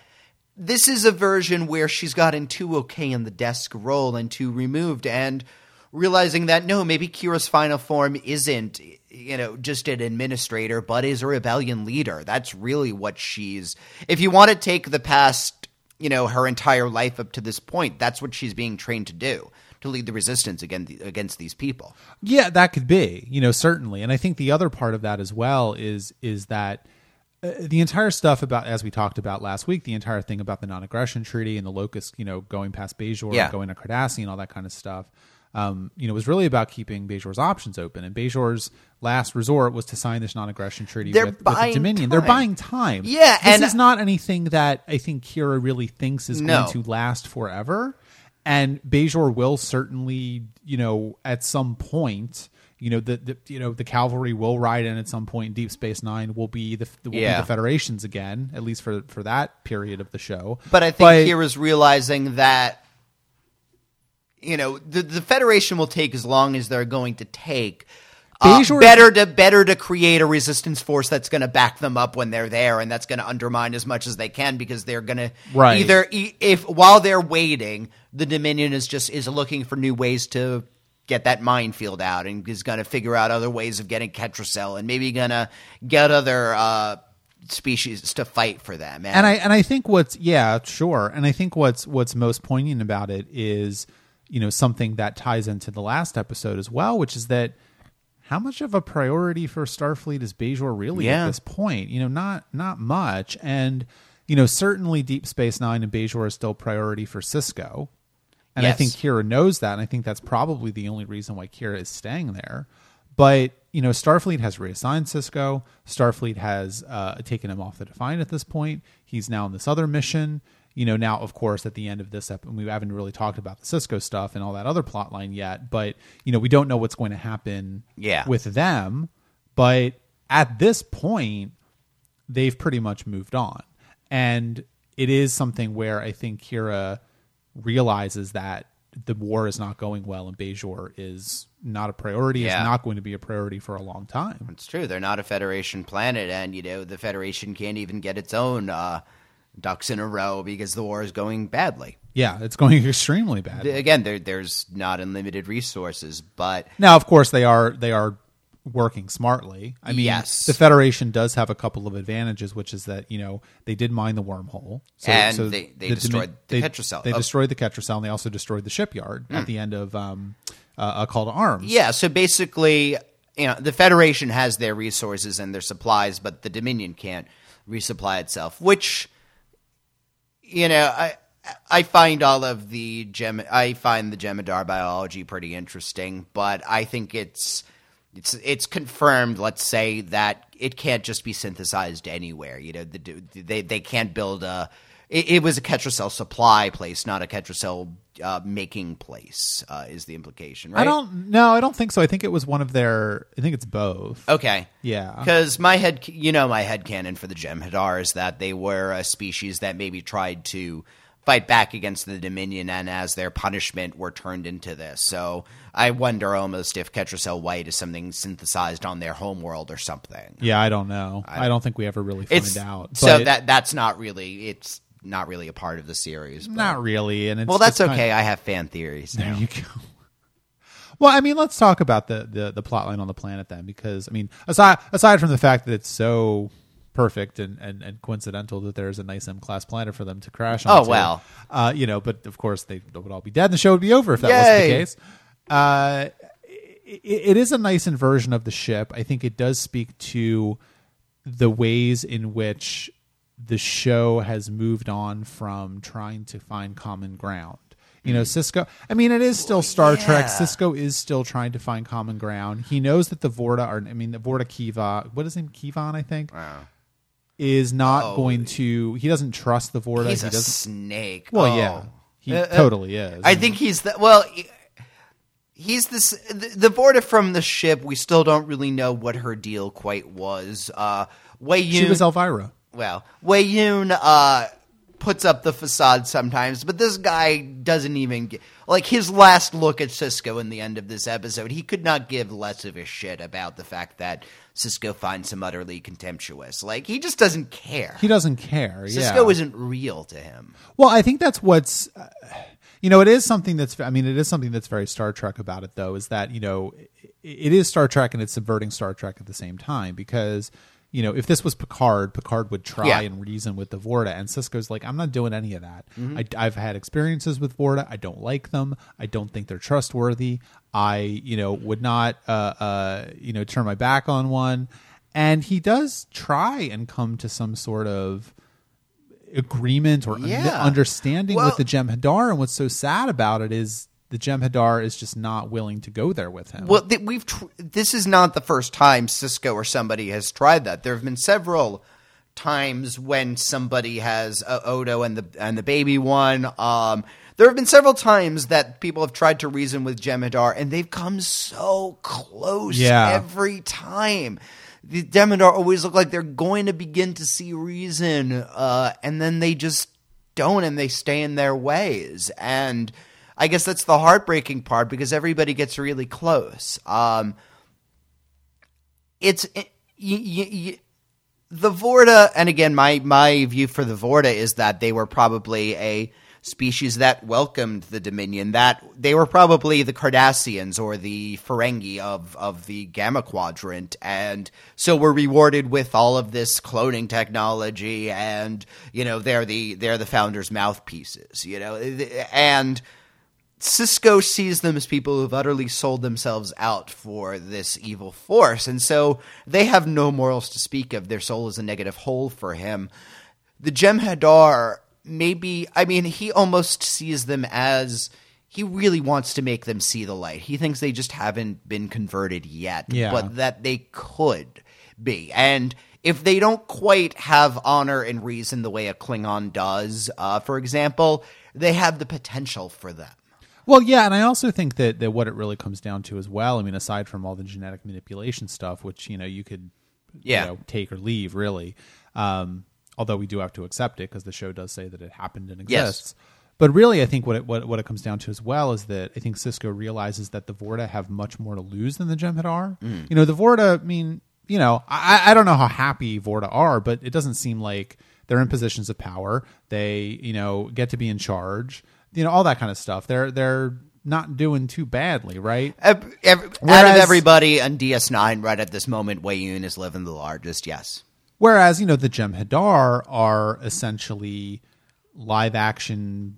This is a version where she's gotten too okay in the desk role and too removed, and realizing that no, maybe Kira's final form isn't you know just an administrator, but is a rebellion leader. That's really what she's. If you want to take the past, you know, her entire life up to this point, that's what she's being trained to do to lead the resistance against against these people. Yeah, that could be, you know, certainly. And I think the other part of that as well is is that uh, the entire stuff about as we talked about last week, the entire thing about the non-aggression treaty and the locust, you know, going past Bajor, Yeah. going to Cardassia and all that kind of stuff. Um, you know, was really about keeping Bajor's options open, and Bajor's last resort was to sign this non-aggression treaty They're with, with the Dominion. They're buying time. Yeah, this and- is not anything that I think Kira really thinks is No. going to last forever. And Bajor will certainly, you know, at some point, you know, the, the you know the cavalry will ride in at some point. Deep Space Nine will be the will be the Federations again, at least for for that period of the show. But I think Kira's realizing that you know the the Federation will take as long as they're going to take. Uh, Bajor- better to better to create a resistance force that's going to back them up when they're there, and that's going to undermine as much as they can because they're going to Right. either if while they're waiting, the Dominion is just is looking for new ways to get that minefield out and is going to figure out other ways of getting Ketracel and maybe going to get other uh, species to fight for them. and I and I think what's yeah sure, and I think what's what's most poignant about it is you know something that ties into the last episode as well, which is that how much of a priority for Starfleet is Bajor really Yeah. at this point? You know, not not much, and you know certainly Deep Space Nine and Bajor is still priority for Sisko, and I think Kira knows that, and I think that's probably the only reason why Kira is staying there. But you know, Starfleet has reassigned Sisko. Starfleet has uh, taken him off the Defiant at this point. He's now on this other mission. You know, now of course at the end of this episode, we haven't really talked about the Sisko stuff and all that other plot line yet. But you know, we don't know what's going to happen Yeah. with them. But at this point, they've pretty much moved on, and it is something where I think Kira realizes that the war is not going well and Bajor is not a priority. Yeah. Is not going to be a priority for a long time. It's true. They're not a Federation planet, and you know the Federation can't even get its own uh, ducks in a row because the war is going badly. Yeah, it's going (laughs) extremely bad. Again, there, there's not unlimited resources, but Now, of course, they are they are working smartly. I mean, Yes. the Federation does have a couple of advantages, which is that you know they did mine the wormhole, And they- they the destroyed the they, Ketracel. They Oh. Hmm. destroyed the Ketracel, and they also destroyed the shipyard at the end of um, uh, a call to arms. yeah. So basically, you know, the Federation has their resources and their supplies, but the Dominion can't resupply itself. Which, you know, I I find all of the gem I find the Jem'Hadar biology pretty interesting, but I think it's it's it's confirmed. Let's say that it can't just be synthesized anywhere. You know, the, they they can't build a. It, it was a Ketracel supply place, not a Ketracel uh, making place. Uh, is the implication? Right? I don't. No, I don't think so. I think it was one of their. I think it's both. Okay. Yeah. Because my head, you know, my head canon for the Jem'Hadar is that they were a species that maybe tried to fight back against the Dominion, and as their punishment, were turned into this. So I wonder almost if Ketracel White is something synthesized on their homeworld or something. Yeah, I don't know. I, don't think we ever really find out. so that that's not really it's not really a part of the series. But, not really, and it's well, that's okay. I have fan theories. There Now. you go. (laughs) Well, I mean, let's talk about the the the plot line on the planet then, because I mean, aside aside from the fact that it's so perfect and, and, and coincidental that there's a nice M class planet for them to crash on. Oh, well. uh, you know, but of course they would all be dead, and the show would be over if that was the case. Uh, it, it is a nice inversion of the ship. I think it does speak to the ways in which the show has moved on from trying to find common ground. You know, Sisko. I mean, it is still Star Trek. Sisko is still trying to find common ground. He knows that the Vorta are. I mean, the Vorta Kiva. What is his name? Keevan, I think, is not Oh. going to. He doesn't trust the Vorta. He's he a doesn't. snake. Well, Oh. yeah, he Uh, uh, totally is. I think he's the well. He's this the, the Vorta from the ship. We still don't really know what her deal quite was. Uh, Weyoun, she was Elvira. Well, Weyoun uh, puts up the facade sometimes, but this guy doesn't even get, like his last look at Sisko in the end of this episode. He could not give less of a shit about the fact that Sisko finds him utterly contemptuous. Like he just doesn't care. He doesn't care. Sisko yeah. isn't real to him. Well, I think that's what's, uh, you know, it is something that's. I mean, it is something that's very Star Trek about it, though, is that you know, it, it is Star Trek and it's subverting Star Trek at the same time because. You know, if this was Picard, Picard would try Yeah. and reason with the Vorta, and Sisko's like, "I'm not doing any of that. I, I've had experiences with Vorta. I don't like them. I don't think they're trustworthy. I, you know, would not, uh, uh, you know, turn my back on one." And he does try and come to some sort of agreement or un- understanding Well- with the Jem'Hadar, and what's so sad about it is the Jem'Hadar is just not willing to go there with him. Well, th- we've tr- this is not the first time Sisko or somebody has tried that. There have been several times when somebody has uh, Odo and the and the baby one. Um, there have been several times that people have tried to reason with Jem'Hadar, and they've come so close Yeah. every time. The Jem'Hadar always look like they're going to begin to see reason, uh, and then they just don't, and they stay in their ways. And I guess that's the heartbreaking part because everybody gets really close. Um, it's it, the Vorta, and again, my my view for the Vorta is that they were probably a species that welcomed the Dominion. That they were probably the Cardassians or the Ferengi of of the Gamma Quadrant, and so were rewarded with all of this cloning technology, and you know they're the they're the founders' mouthpieces, you know, and. Sisko sees them as people who've utterly sold themselves out for this evil force, and so they have no morals to speak of. Their soul is a negative hole for him. The Jem'Hadar, maybe, I mean, he almost sees them as he really wants to make them see the light. He thinks they just haven't been converted yet, Yeah. but that they could be. And if they don't quite have honor and reason the way a Klingon does, uh, for example, they have the potential for them. Well, yeah, and I also think that, that what it really comes down to as well. I mean, aside from all the genetic manipulation stuff, which you know you could, Yeah. you know, take or leave, really. Um, although we do have to accept it because the show does say that it happened and Yes. exists. But really, I think what it, what what it comes down to as well is that I think Sisko realizes that the Vorta have much more to lose than the Jem'Hadar. You know, the Vorta. I mean, you know, I I don't know how happy Vorta are, but it doesn't seem like they're in positions of power. They you know get to be in charge. You know, all that kind of stuff. They're they're not doing too badly, right? Ev- ev- out of everybody on DS9 right at this moment, Weyoun is living the largest. Yes. Whereas, you know, the Jem'Hadar are essentially live action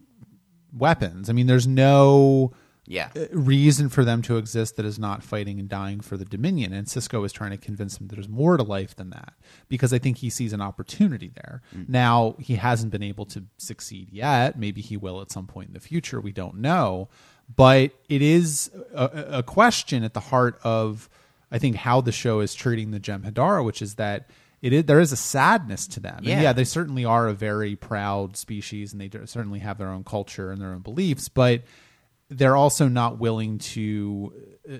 weapons. I mean, there's no Yeah. Uh, reason for them to exist that is not fighting and dying for the Dominion. And Sisko is trying to convince him that there's more to life than that because I think he sees an opportunity there. Mm. Now, he hasn't been able to succeed yet. Maybe he will at some point in the future. We don't know. But it is a, a question at the heart of, I think, how the show is treating the Jem'Hadar, which is that. It is, there is a sadness to them. And Yeah. yeah, they certainly are a very proud species, and they certainly have their own culture and their own beliefs. But they're also not willing to uh,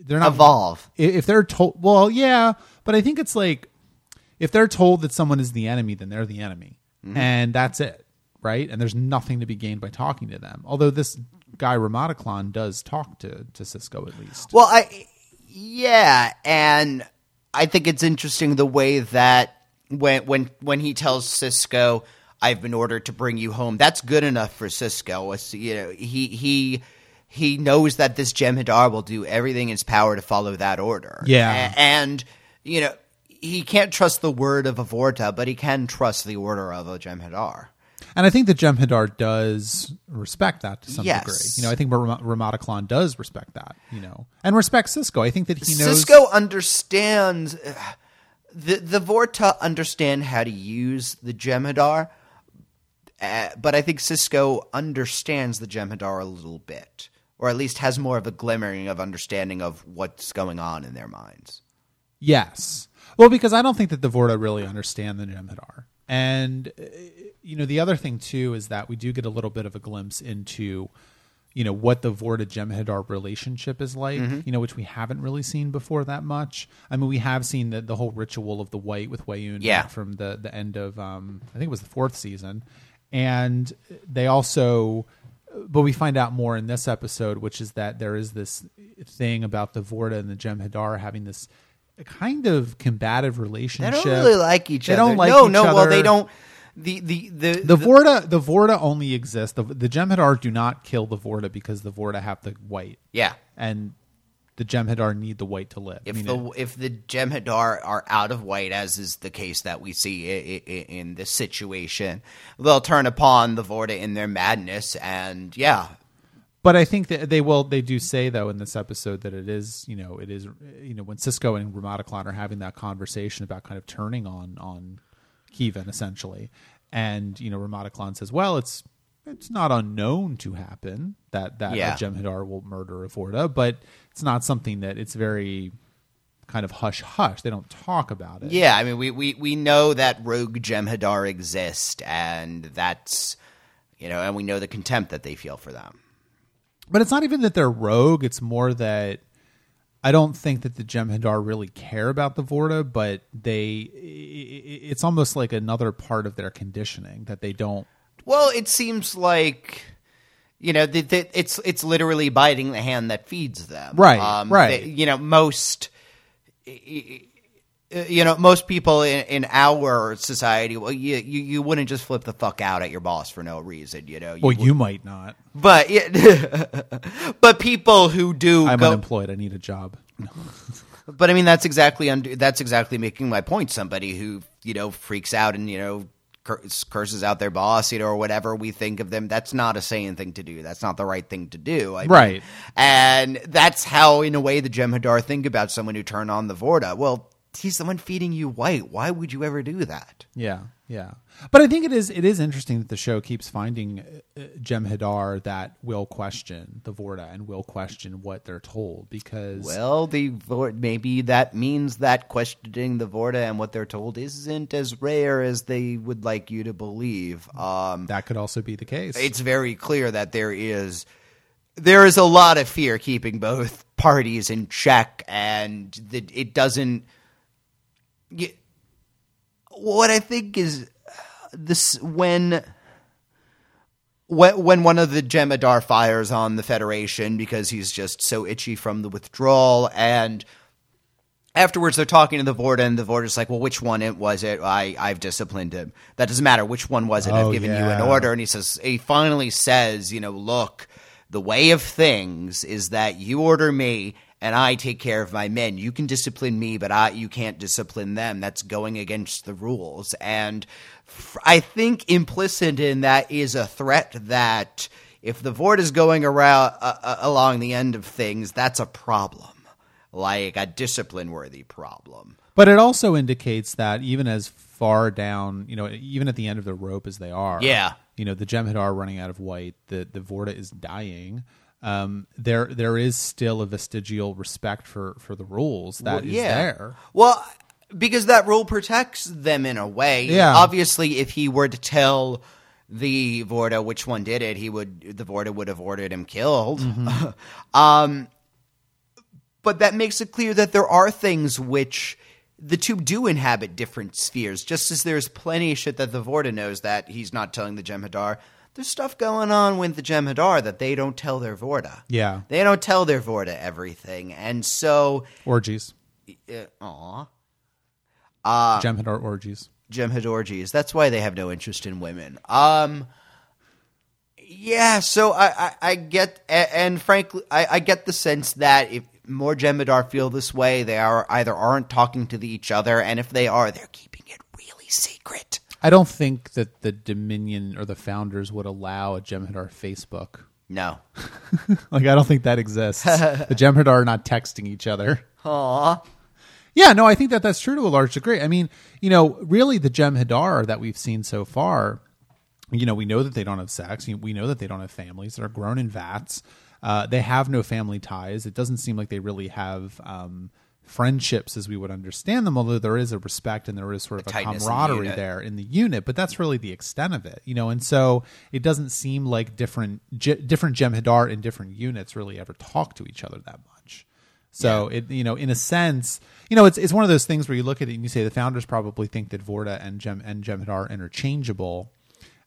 they're not Evolve. if they're told well yeah but i think it's like if they're told that someone is the enemy then they're the enemy. And that's it right? And there's nothing to be gained by talking to them. Although this guy Remata'Klan does talk to to Sisko at least. Well, I yeah, and I think it's interesting the way that when when when he tells Sisko, "I've been ordered to bring you home," that's good enough for Sisko. It's, you know, he he he knows that this Jem'Hadar will do everything in his power to follow that order. Yeah. A- and you know he can't trust the word of a Vorta, but he can trust the order of a Jem'Hadar. and i think that Jem'Hadar does respect that to some Yes. degree you know i think Ram- Remata'Klan does respect that you know and respect Sisko i think that he knows Sisko understands uh, the the Vorta understand how to use the Jem'Hadar, uh, but I think Sisko understands the Jem'Hadar a little bit, or at least has more of a glimmering of understanding of what's going on in their minds. Yes. Well, because I don't think that the Vorta really understand the Jem'Hadar. And, uh, you know, the other thing, too, is that we do get a little bit of a glimpse into, you know, what the Vorta Jem'Hadar relationship is like, you know, which we haven't really seen before that much. I mean, we have seen the, the whole ritual of the white with Weyoun Yeah. from the, the end of, um, I think it was the fourth season. And they also but we find out more in this episode, which is that there is this thing about the Vorta and the Jem'Hadar having this kind of combative relationship. They don't really like each They other. They don't like no, no. Well, they don't. The the the The Vorta, the Vorta only exist. The, the Jem'Hadar do not kill the Vorta because the Vorta have the white, yeah. and the Jem'Hadar need the white to live. I If mean, the it- if the Jem'Hadar are out of white, as is the case that we see i- i- in this situation, they'll turn upon the Vorta in their madness, and yeah, But I think that they will. They do say though in this episode that it is, you know, it is, you know, when Sisko and Remata'Klan are having that conversation about kind of turning on on Kevin essentially, and you know, Remata'Klan says, "Well, it's it's not unknown to happen that that Yeah. a Jem'Hadar will murder a Vorta, but it's not something that it's very kind of hush hush. They don't talk about it. Yeah, I mean, we, we, we know that rogue Jem'Hadar exist, and that's, you know, and we know the contempt that they feel for them. But it's not even that they're rogue. It's more that I don't think that the Jem'Hadar really care about the Vorta, but they. It's almost like another part of their conditioning that they don't. Well, it seems like, you know, that that it's it's literally biting the hand that feeds them. Right, um, right. they- you know, most. Uh, you know, most people in, in our society, well, you, you you wouldn't just flip the fuck out at your boss for no reason, you know. You Well, would- you might not. but (laughs) but people who do I'm go, unemployed. I need a job. But I mean, that's exactly under, that's exactly making my point. Somebody who you know freaks out and you know curses out their boss, you know, or whatever we think of them. That's not a sane thing to do. That's not the right thing to do. I mean, Right. and that's how, in a way, the Jem'Hadar think about someone who turned on the Vorta. Well, he's the one feeding you white. Why would you ever do that? Yeah, yeah. But I think it is it is interesting that the show keeps finding uh, uh, Jem'Hadar that will question the Vorta and will question what they're told because Well, the maybe that means that questioning the Vorta and what they're told isn't as rare as they would like you to believe. Um, that could also be the case. it's very clear that there is there is a lot of fear keeping both parties in check, and that it doesn't. Y- What I think is this when when, when one of the Jem'Hadar fires on the Federation because he's just so itchy from the withdrawal, and afterwards they're talking to the Vorta, and the Vorta's like, "Well, which one it was it? I I've disciplined him. That doesn't matter. Which one was it? Oh, I've given you an order." And he says, he finally says, "You know, look, the way of things is that you order me." And I take care of my men. You can discipline me, but I you can't discipline them. That's going against the rules. And I think implicit in that is a threat that if the Vord is going around uh, uh, along the end of things, that's a problem, like a discipline-worthy problem. But it also indicates that even as far down, you know, even at the end of the rope as they are, Yeah. you know, the Jem'Hadar running out of white, the the Vorta is dying. Um, there there is still a vestigial respect for for the rules that is there. Well, because that rule protects them in a way. Yeah. Obviously, if he were to tell the Vorta which one did it, he would the Vorta would have ordered him killed. Mm-hmm. (laughs) um, but that makes it clear that there are things which the two do inhabit different spheres. Just as there's plenty of shit that the Vorta knows that he's not telling the Jem'Hadar. There's stuff going on with the Jem'Hadar that they don't tell their Vorta. Yeah, They don't tell their Vorta everything, and so, orgies, uh, aw. Jem'Hadar orgies. Jem'Hadorgies. That's why they have no interest in women. Um, yeah. So I, I, I get, and frankly, I, I get the sense that if more Jem'Hadar feel this way, they are either aren't talking to each other, and if they are, they're keeping it really secret. I don't think that the Dominion or the founders would allow a Jem'Hadar Facebook. No. (laughs) Like I don't think that exists. (laughs) the Jem'Hadar are not texting each other. Aw. Yeah, no, I think that that's true to a large degree. I mean, you know, really the Jem'Hadar that we've seen so far, you know, we know that they don't have sex. We know that they don't have families. They're grown in vats. Uh, they have no family ties. It doesn't seem like they really have um, friendships as we would understand them, although there is a respect and there is sort of a, tightness in the camaraderie there in the unit. But that's really the extent of it, you know. And so it doesn't seem like different J- different Jem'Hadar in different units really ever talk to each other that much. So it, you know, in a sense, you know, it's it's one of those things where you look at it and you say the founders probably think that Vorta and Gem and Jem'Hadar are interchangeable,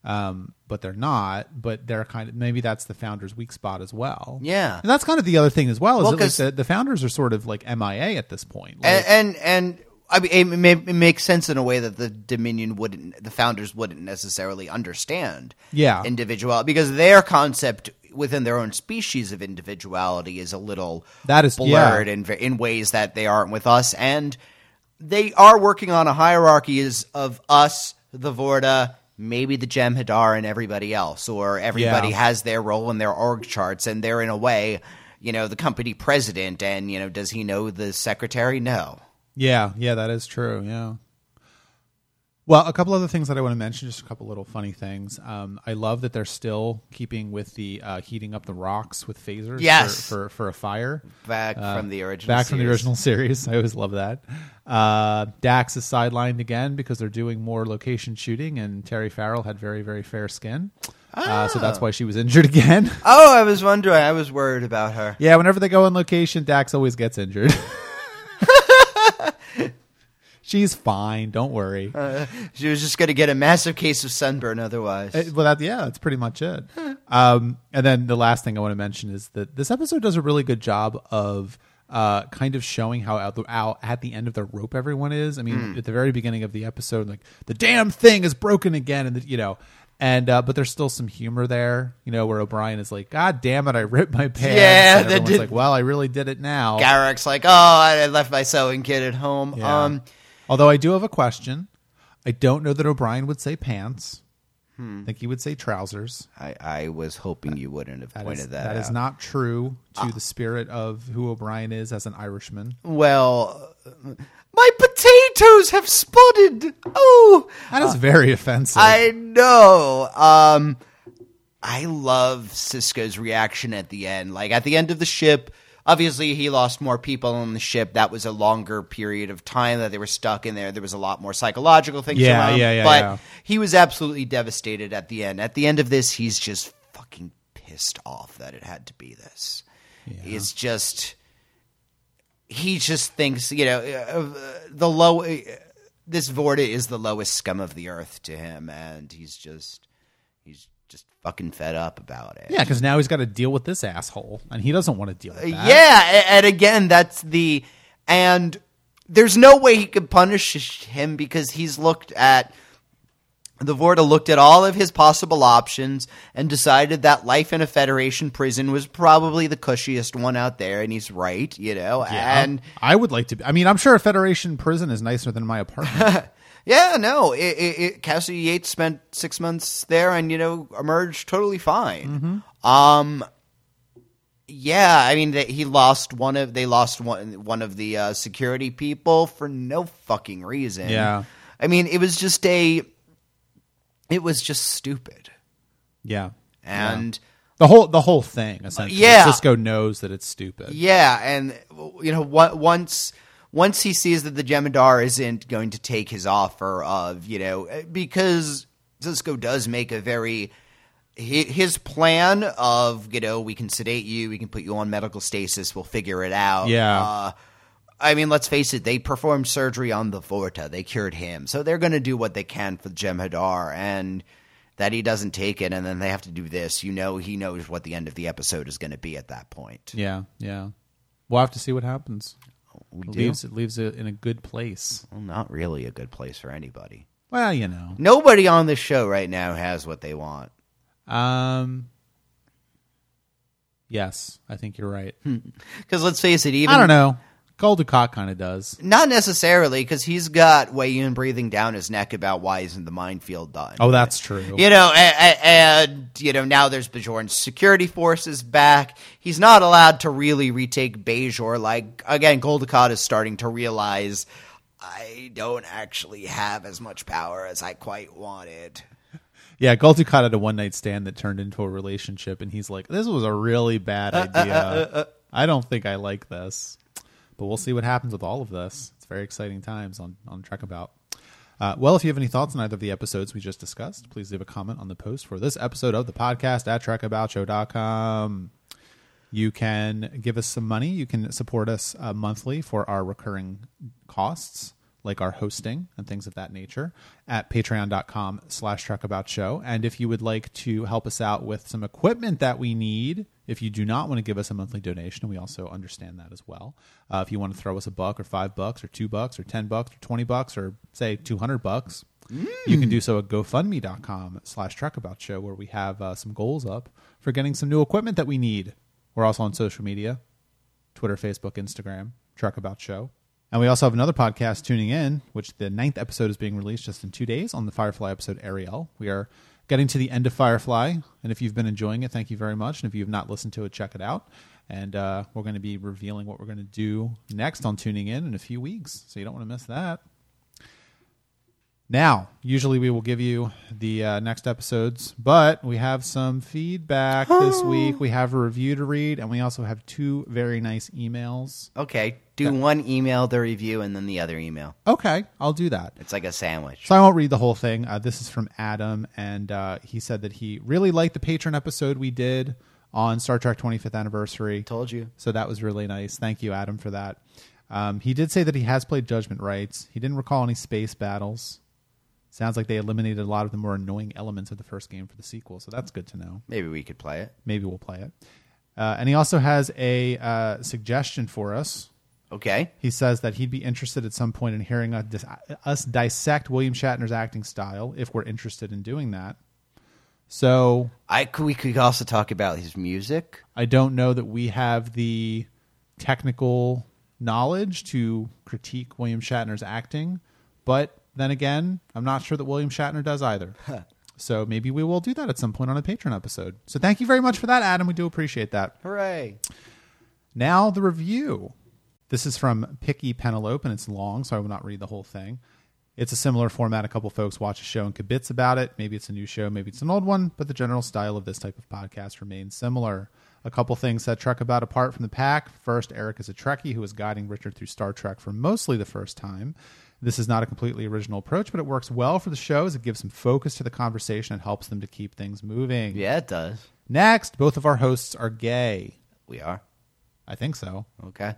um, but they're not. But they're kind of maybe that's the founders' weak spot as well. Yeah. and that's kind of the other thing as well. Is Well, 'cause- the, the founders are sort of like MIA at this point. Like, and and, and I mean, it, may, it makes sense in a way that the Dominion wouldn't, the founders wouldn't necessarily understand. Yeah. individual because their concept within their own species of individuality is a little That is- blurred yeah. in in ways that they aren't with us, and they are working on a hierarchy is of us, the Vorta. Maybe the Jem'Hadar and everybody else, or everybody Yeah. has their role in their org charts, and they're in a way, you know, the company president. And you know, does he know the secretary? No. Yeah, yeah, that is true. Yeah. Well, a couple other things that I want to mention, just a couple little funny things. Um, I love that they're still keeping with the uh, heating up the rocks with phasers Yes. for, for, for a fire. Back Uh, from the original. Back from the series. original series. (laughs) I always love that. Uh, Dax is sidelined again because they're doing more location shooting, and Terry Farrell had very, very fair skin. Uh, so that's why she was injured (laughs) again. Oh, I was wondering. I was worried about her. yeah, whenever they go on location, Dax always gets injured. (laughs) She's fine. Don't worry. She was just going to get a massive case of sunburn otherwise. Uh, well, that, yeah, that's pretty much it. Um, and then the last thing I want to mention is that this episode does a really good job of uh, kind of showing how out, the, out at the end of the rope everyone is. I mean, at the very beginning of the episode, like the damn thing is broken again, and the, you know. And uh, but there's still some humor there, you know, where O'Brien is like, "God damn it, I ripped my pants." Yeah, and everyone's did- like, "Well, I really did it now." Garak's like, oh, I left my sewing kit at home. Yeah. Um, Although I do have a question, I don't know that O'Brien would say pants. Hmm. I think he would say trousers. I, I was hoping you wouldn't have That pointed is, that, that out. is not true to the spirit of who O'Brien is as an Irishman. Well, uh, my potatoes have spotted. Oh, That is very offensive. I know. Um, I love Sisko's reaction at the end. Like at the end of the ship, obviously he lost more people on the ship. That was a longer period of time that they were stuck in there. There was a lot more psychological things Yeah, around. yeah, yeah, But yeah. he was absolutely devastated at the end. At the end of this, he's just fucking pissed off that it had to be this. It's just he just thinks you know uh, the low. Uh, this Vorta is the lowest scum of the earth to him, and he's just fucking fed up about it. Yeah, because now he's got to deal with this asshole, and he doesn't want to deal with uh, that. Yeah, and again, that's the and there's no way he could punish him because he's looked at the Vorta looked at all of his possible options and decided that life in a Federation prison was probably the cushiest one out there, and he's right, you know. And I would like to. Be, I mean, I'm sure a Federation prison is nicer than my (laughs) apartment. Yeah, no, it, it, it, Kasidy Yates spent six months there, and you know, emerged totally fine. Um, yeah, I mean, they, he lost one of they lost one one of the uh, security people for no fucking reason. Yeah. I mean, it was just a, it was just stupid, yeah, and the whole the whole thing essentially. Yeah. Sisko knows that it's stupid. yeah, and you know, what once once he sees that the Jem'Hadar isn't going to take his offer of you know because Sisko does make a very his plan of you know we can sedate you, we can put you on medical stasis, we'll figure it out. Yeah. Uh, I mean, let's face it, they performed surgery on the Vorta. They cured him. So they're going to do what they can for Jem'Hadar. And that he doesn't take it and then they have to do this, you know, he knows what the end of the episode is going to be at that point. Yeah, yeah. We'll have to see what happens. We It do. leaves it leaves it in a good place. Well, not really a good place for anybody. Well, you know. Nobody on this show right now has what they want. Um. Yes, I think you're right. (laughs) Because let's face it, even I don't know. Gul kind of does. Not necessarily, because he's got Weyoun breathing down his neck about why isn't the minefield done. Oh, that's true. You know, and, and you know now there's Bajorn's security forces back. He's not allowed to really retake Bajor. Like again, Gul Dukat is starting to realize I don't actually have as much power as I quite wanted. (laughs) Yeah, Gul had a one night stand that turned into a relationship, and he's like, "This was a really bad uh, uh, idea. Uh, I don't think I like this." But we'll see what happens with all of this. It's very exciting times on on Trek About. Uh, well, if you have any thoughts on either of the episodes we just discussed, please leave a comment on the post for this episode of the podcast at trekaboutShow.com. You can give us some money. You can support us uh, monthly for our recurring costs, like our hosting and things of that nature, at patreon.com slash trekaboutshow. And if you would like to help us out with some equipment that we need, if you do not want to give us a monthly donation, we also understand that as well. Uh, if you want to throw us a buck or five bucks or two bucks or ten bucks or twenty bucks or say two hundred bucks, you can do so at gofundme.com slash trekaboutshow where we have uh, some goals up for getting some new equipment that we need. We're also on social media Twitter, Facebook, Instagram, Trek About Show. And we also have another podcast tuning in, which the ninth episode is being released just in two days on the Firefly episode Ariel. We are getting to the end of Firefly, and if you've been enjoying it, thank you very much. And if you have not listened to it, check it out. And uh, we're going to be revealing what we're going to do next on tuning in in a few weeks, so you don't want to miss that. Now, usually we will give you the uh, next episodes, but we have some feedback this (gasps) week. We have a review to read, and we also have two very nice emails. Okay, do one email the review and then the other email. Okay, I'll do that. It's like a sandwich. So I won't read the whole thing. Uh, this is from Adam, and uh, he said that he really liked the patron episode we did on Star Trek 25th anniversary. Told you. So that was really nice. Thank you, Adam, for that. Um, he did say that he has played Judgment Rites. He didn't recall any space battles. Sounds like they eliminated a lot of the more annoying elements of the first game for the sequel, so that's good to know. Maybe we could play it. Maybe we'll play it. Uh, and he also has a uh, suggestion for us. Okay. He says that he'd be interested at some point in hearing us, dis- us dissect William Shatner's acting style if we're interested in doing that. So I could, we could also talk about his music. I don't know that we have the technical knowledge to critique William Shatner's acting, but then again, I'm not sure that William Shatner does either. (laughs) So maybe we will do that at some point on a Patreon episode. So thank you very much for that, Adam. We do appreciate that. Hooray! Now the review. This is from Picky Penelope, and it's long, so I will not read the whole thing. It's a similar format. A couple folks watch a show and kibitz about it. Maybe it's a new show, maybe it's an old one, but the general style of this type of podcast remains similar. A couple things set Trek about apart from the pack. First, Eric is a Trekkie who is guiding Richard through Star Trek for mostly the first time. This is not a completely original approach, but it works well for the show as it gives some focus to the conversation and helps them to keep things moving. Yeah, it does. Next, both of our hosts are gay. We are. I think so. Okay.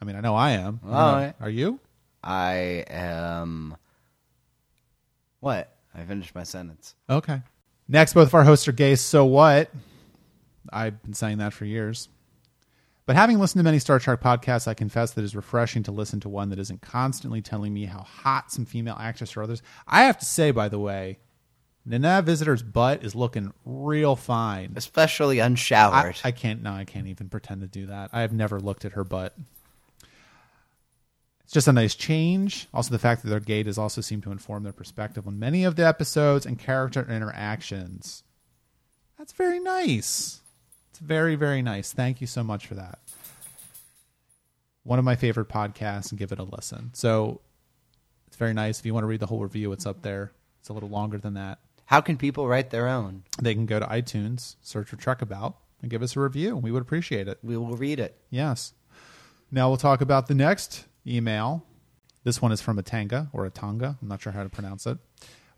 I mean, I know I am. All right. Are you? I am. What? I finished my sentence. Okay. Next, both of our hosts are gay. So what? I've been saying that for years. But having listened to many Star Trek podcasts, I confess that it's refreshing to listen to one that isn't constantly telling me how hot some female actress or others. I have to say, by the way, Nana Visitor's butt is looking real fine. Especially I, unshowered. I can't. No, I can't even pretend to do that. I have never looked at her butt. It's just a nice change. Also, the fact that they're has also seemed to inform their perspective on many of the episodes and character interactions. That's very nice. Very, very nice. Thank you so much for that. One of my favorite podcasts, and give it a listen. So it's very nice. If you want to read the whole review, it's up mm-hmm. there. It's a little longer than that How can people write their own? they can go to iTunes, search for Trek About, and give us a review. We would appreciate it. We will read it. Yes. Now we'll talk about the next email. This one is from Atanga or a Atanga. I'm not sure how to pronounce it.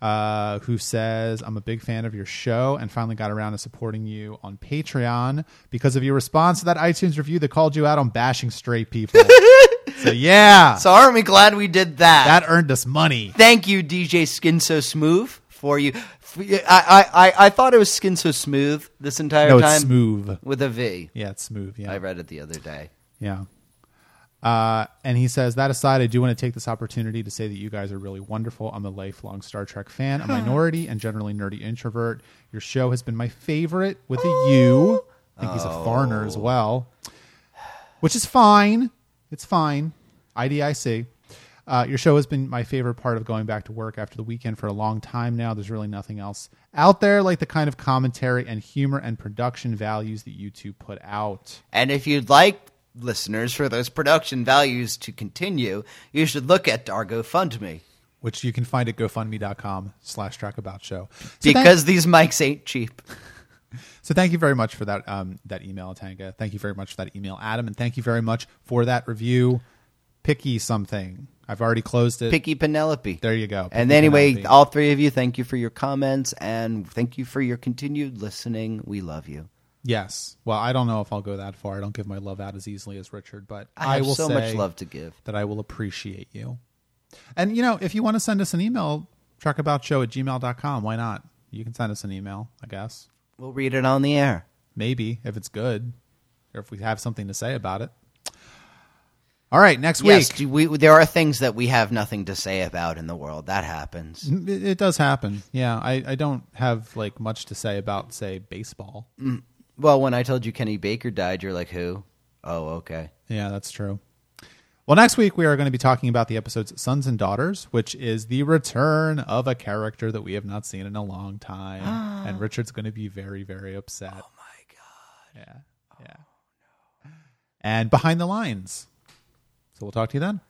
Uh, who says, I'm a big fan of your show and finally got around to supporting you on Patreon because of your response to that iTunes review that called you out on bashing straight people. (laughs) so, yeah, So aren't we glad we did that? that earned us money. Thank you, DJ Skin So Smooth, for you. I, I, I, I thought it was Skin So Smooth this entire No, time. it's smooth. With a V. Yeah, it's smooth. Yeah. I read it the other day. Yeah. Uh, and he says, that aside, I do want to take this opportunity to say that you guys are really wonderful. I'm a lifelong Star Trek fan, a minority and generally nerdy introvert. Your show has been my favorite with a U. I think he's a foreigner as well, which is fine. It's fine. IDIC. Uh, your show has been my favorite part of going back to work after the weekend for a long time now. There's really nothing else out there like the kind of commentary and humor and production values that you two put out. And if you'd like listeners for those production values to continue, you should look at our GoFundMe. which you can find at gofundme.com slash trekabout show. So Because these mics ain't cheap. (laughs) so thank you very much for that um, that email, Tanga. Thank you very much for that email, Adam, and thank you very much for that review. Picky something. I've already closed it. Picky Penelope. There you go. And anyway, Penelope. all three of you, thank you for your comments and thank you for your continued listening. We love you. Yes. Well, I don't know if I'll go that far. I don't give my love out as easily as Richard, but I, I, have will so say much love to give. that I will appreciate you. And you know, if you want to send us an email, trekaboutshow at gmail.com, why not? You can send us an email, I guess. We'll read it on the air. Maybe if it's good, or if we have something to say about it. All right, next Yes, week. do we, there are things that we have nothing to say about in the world. That happens. It, it does happen. Yeah, I, I don't have like much to say about say baseball. Mm. Well, when I told you Kenny Baker died, you're like, who? Oh, okay. Yeah, that's true. Well, next week we are going to be talking about the episodes Sons and Daughters, which is the return of a character that we have not seen in a long time, (gasps) and Richard's going to be very very upset. Oh my god. Yeah, yeah. And behind the lines. So we'll talk to you then.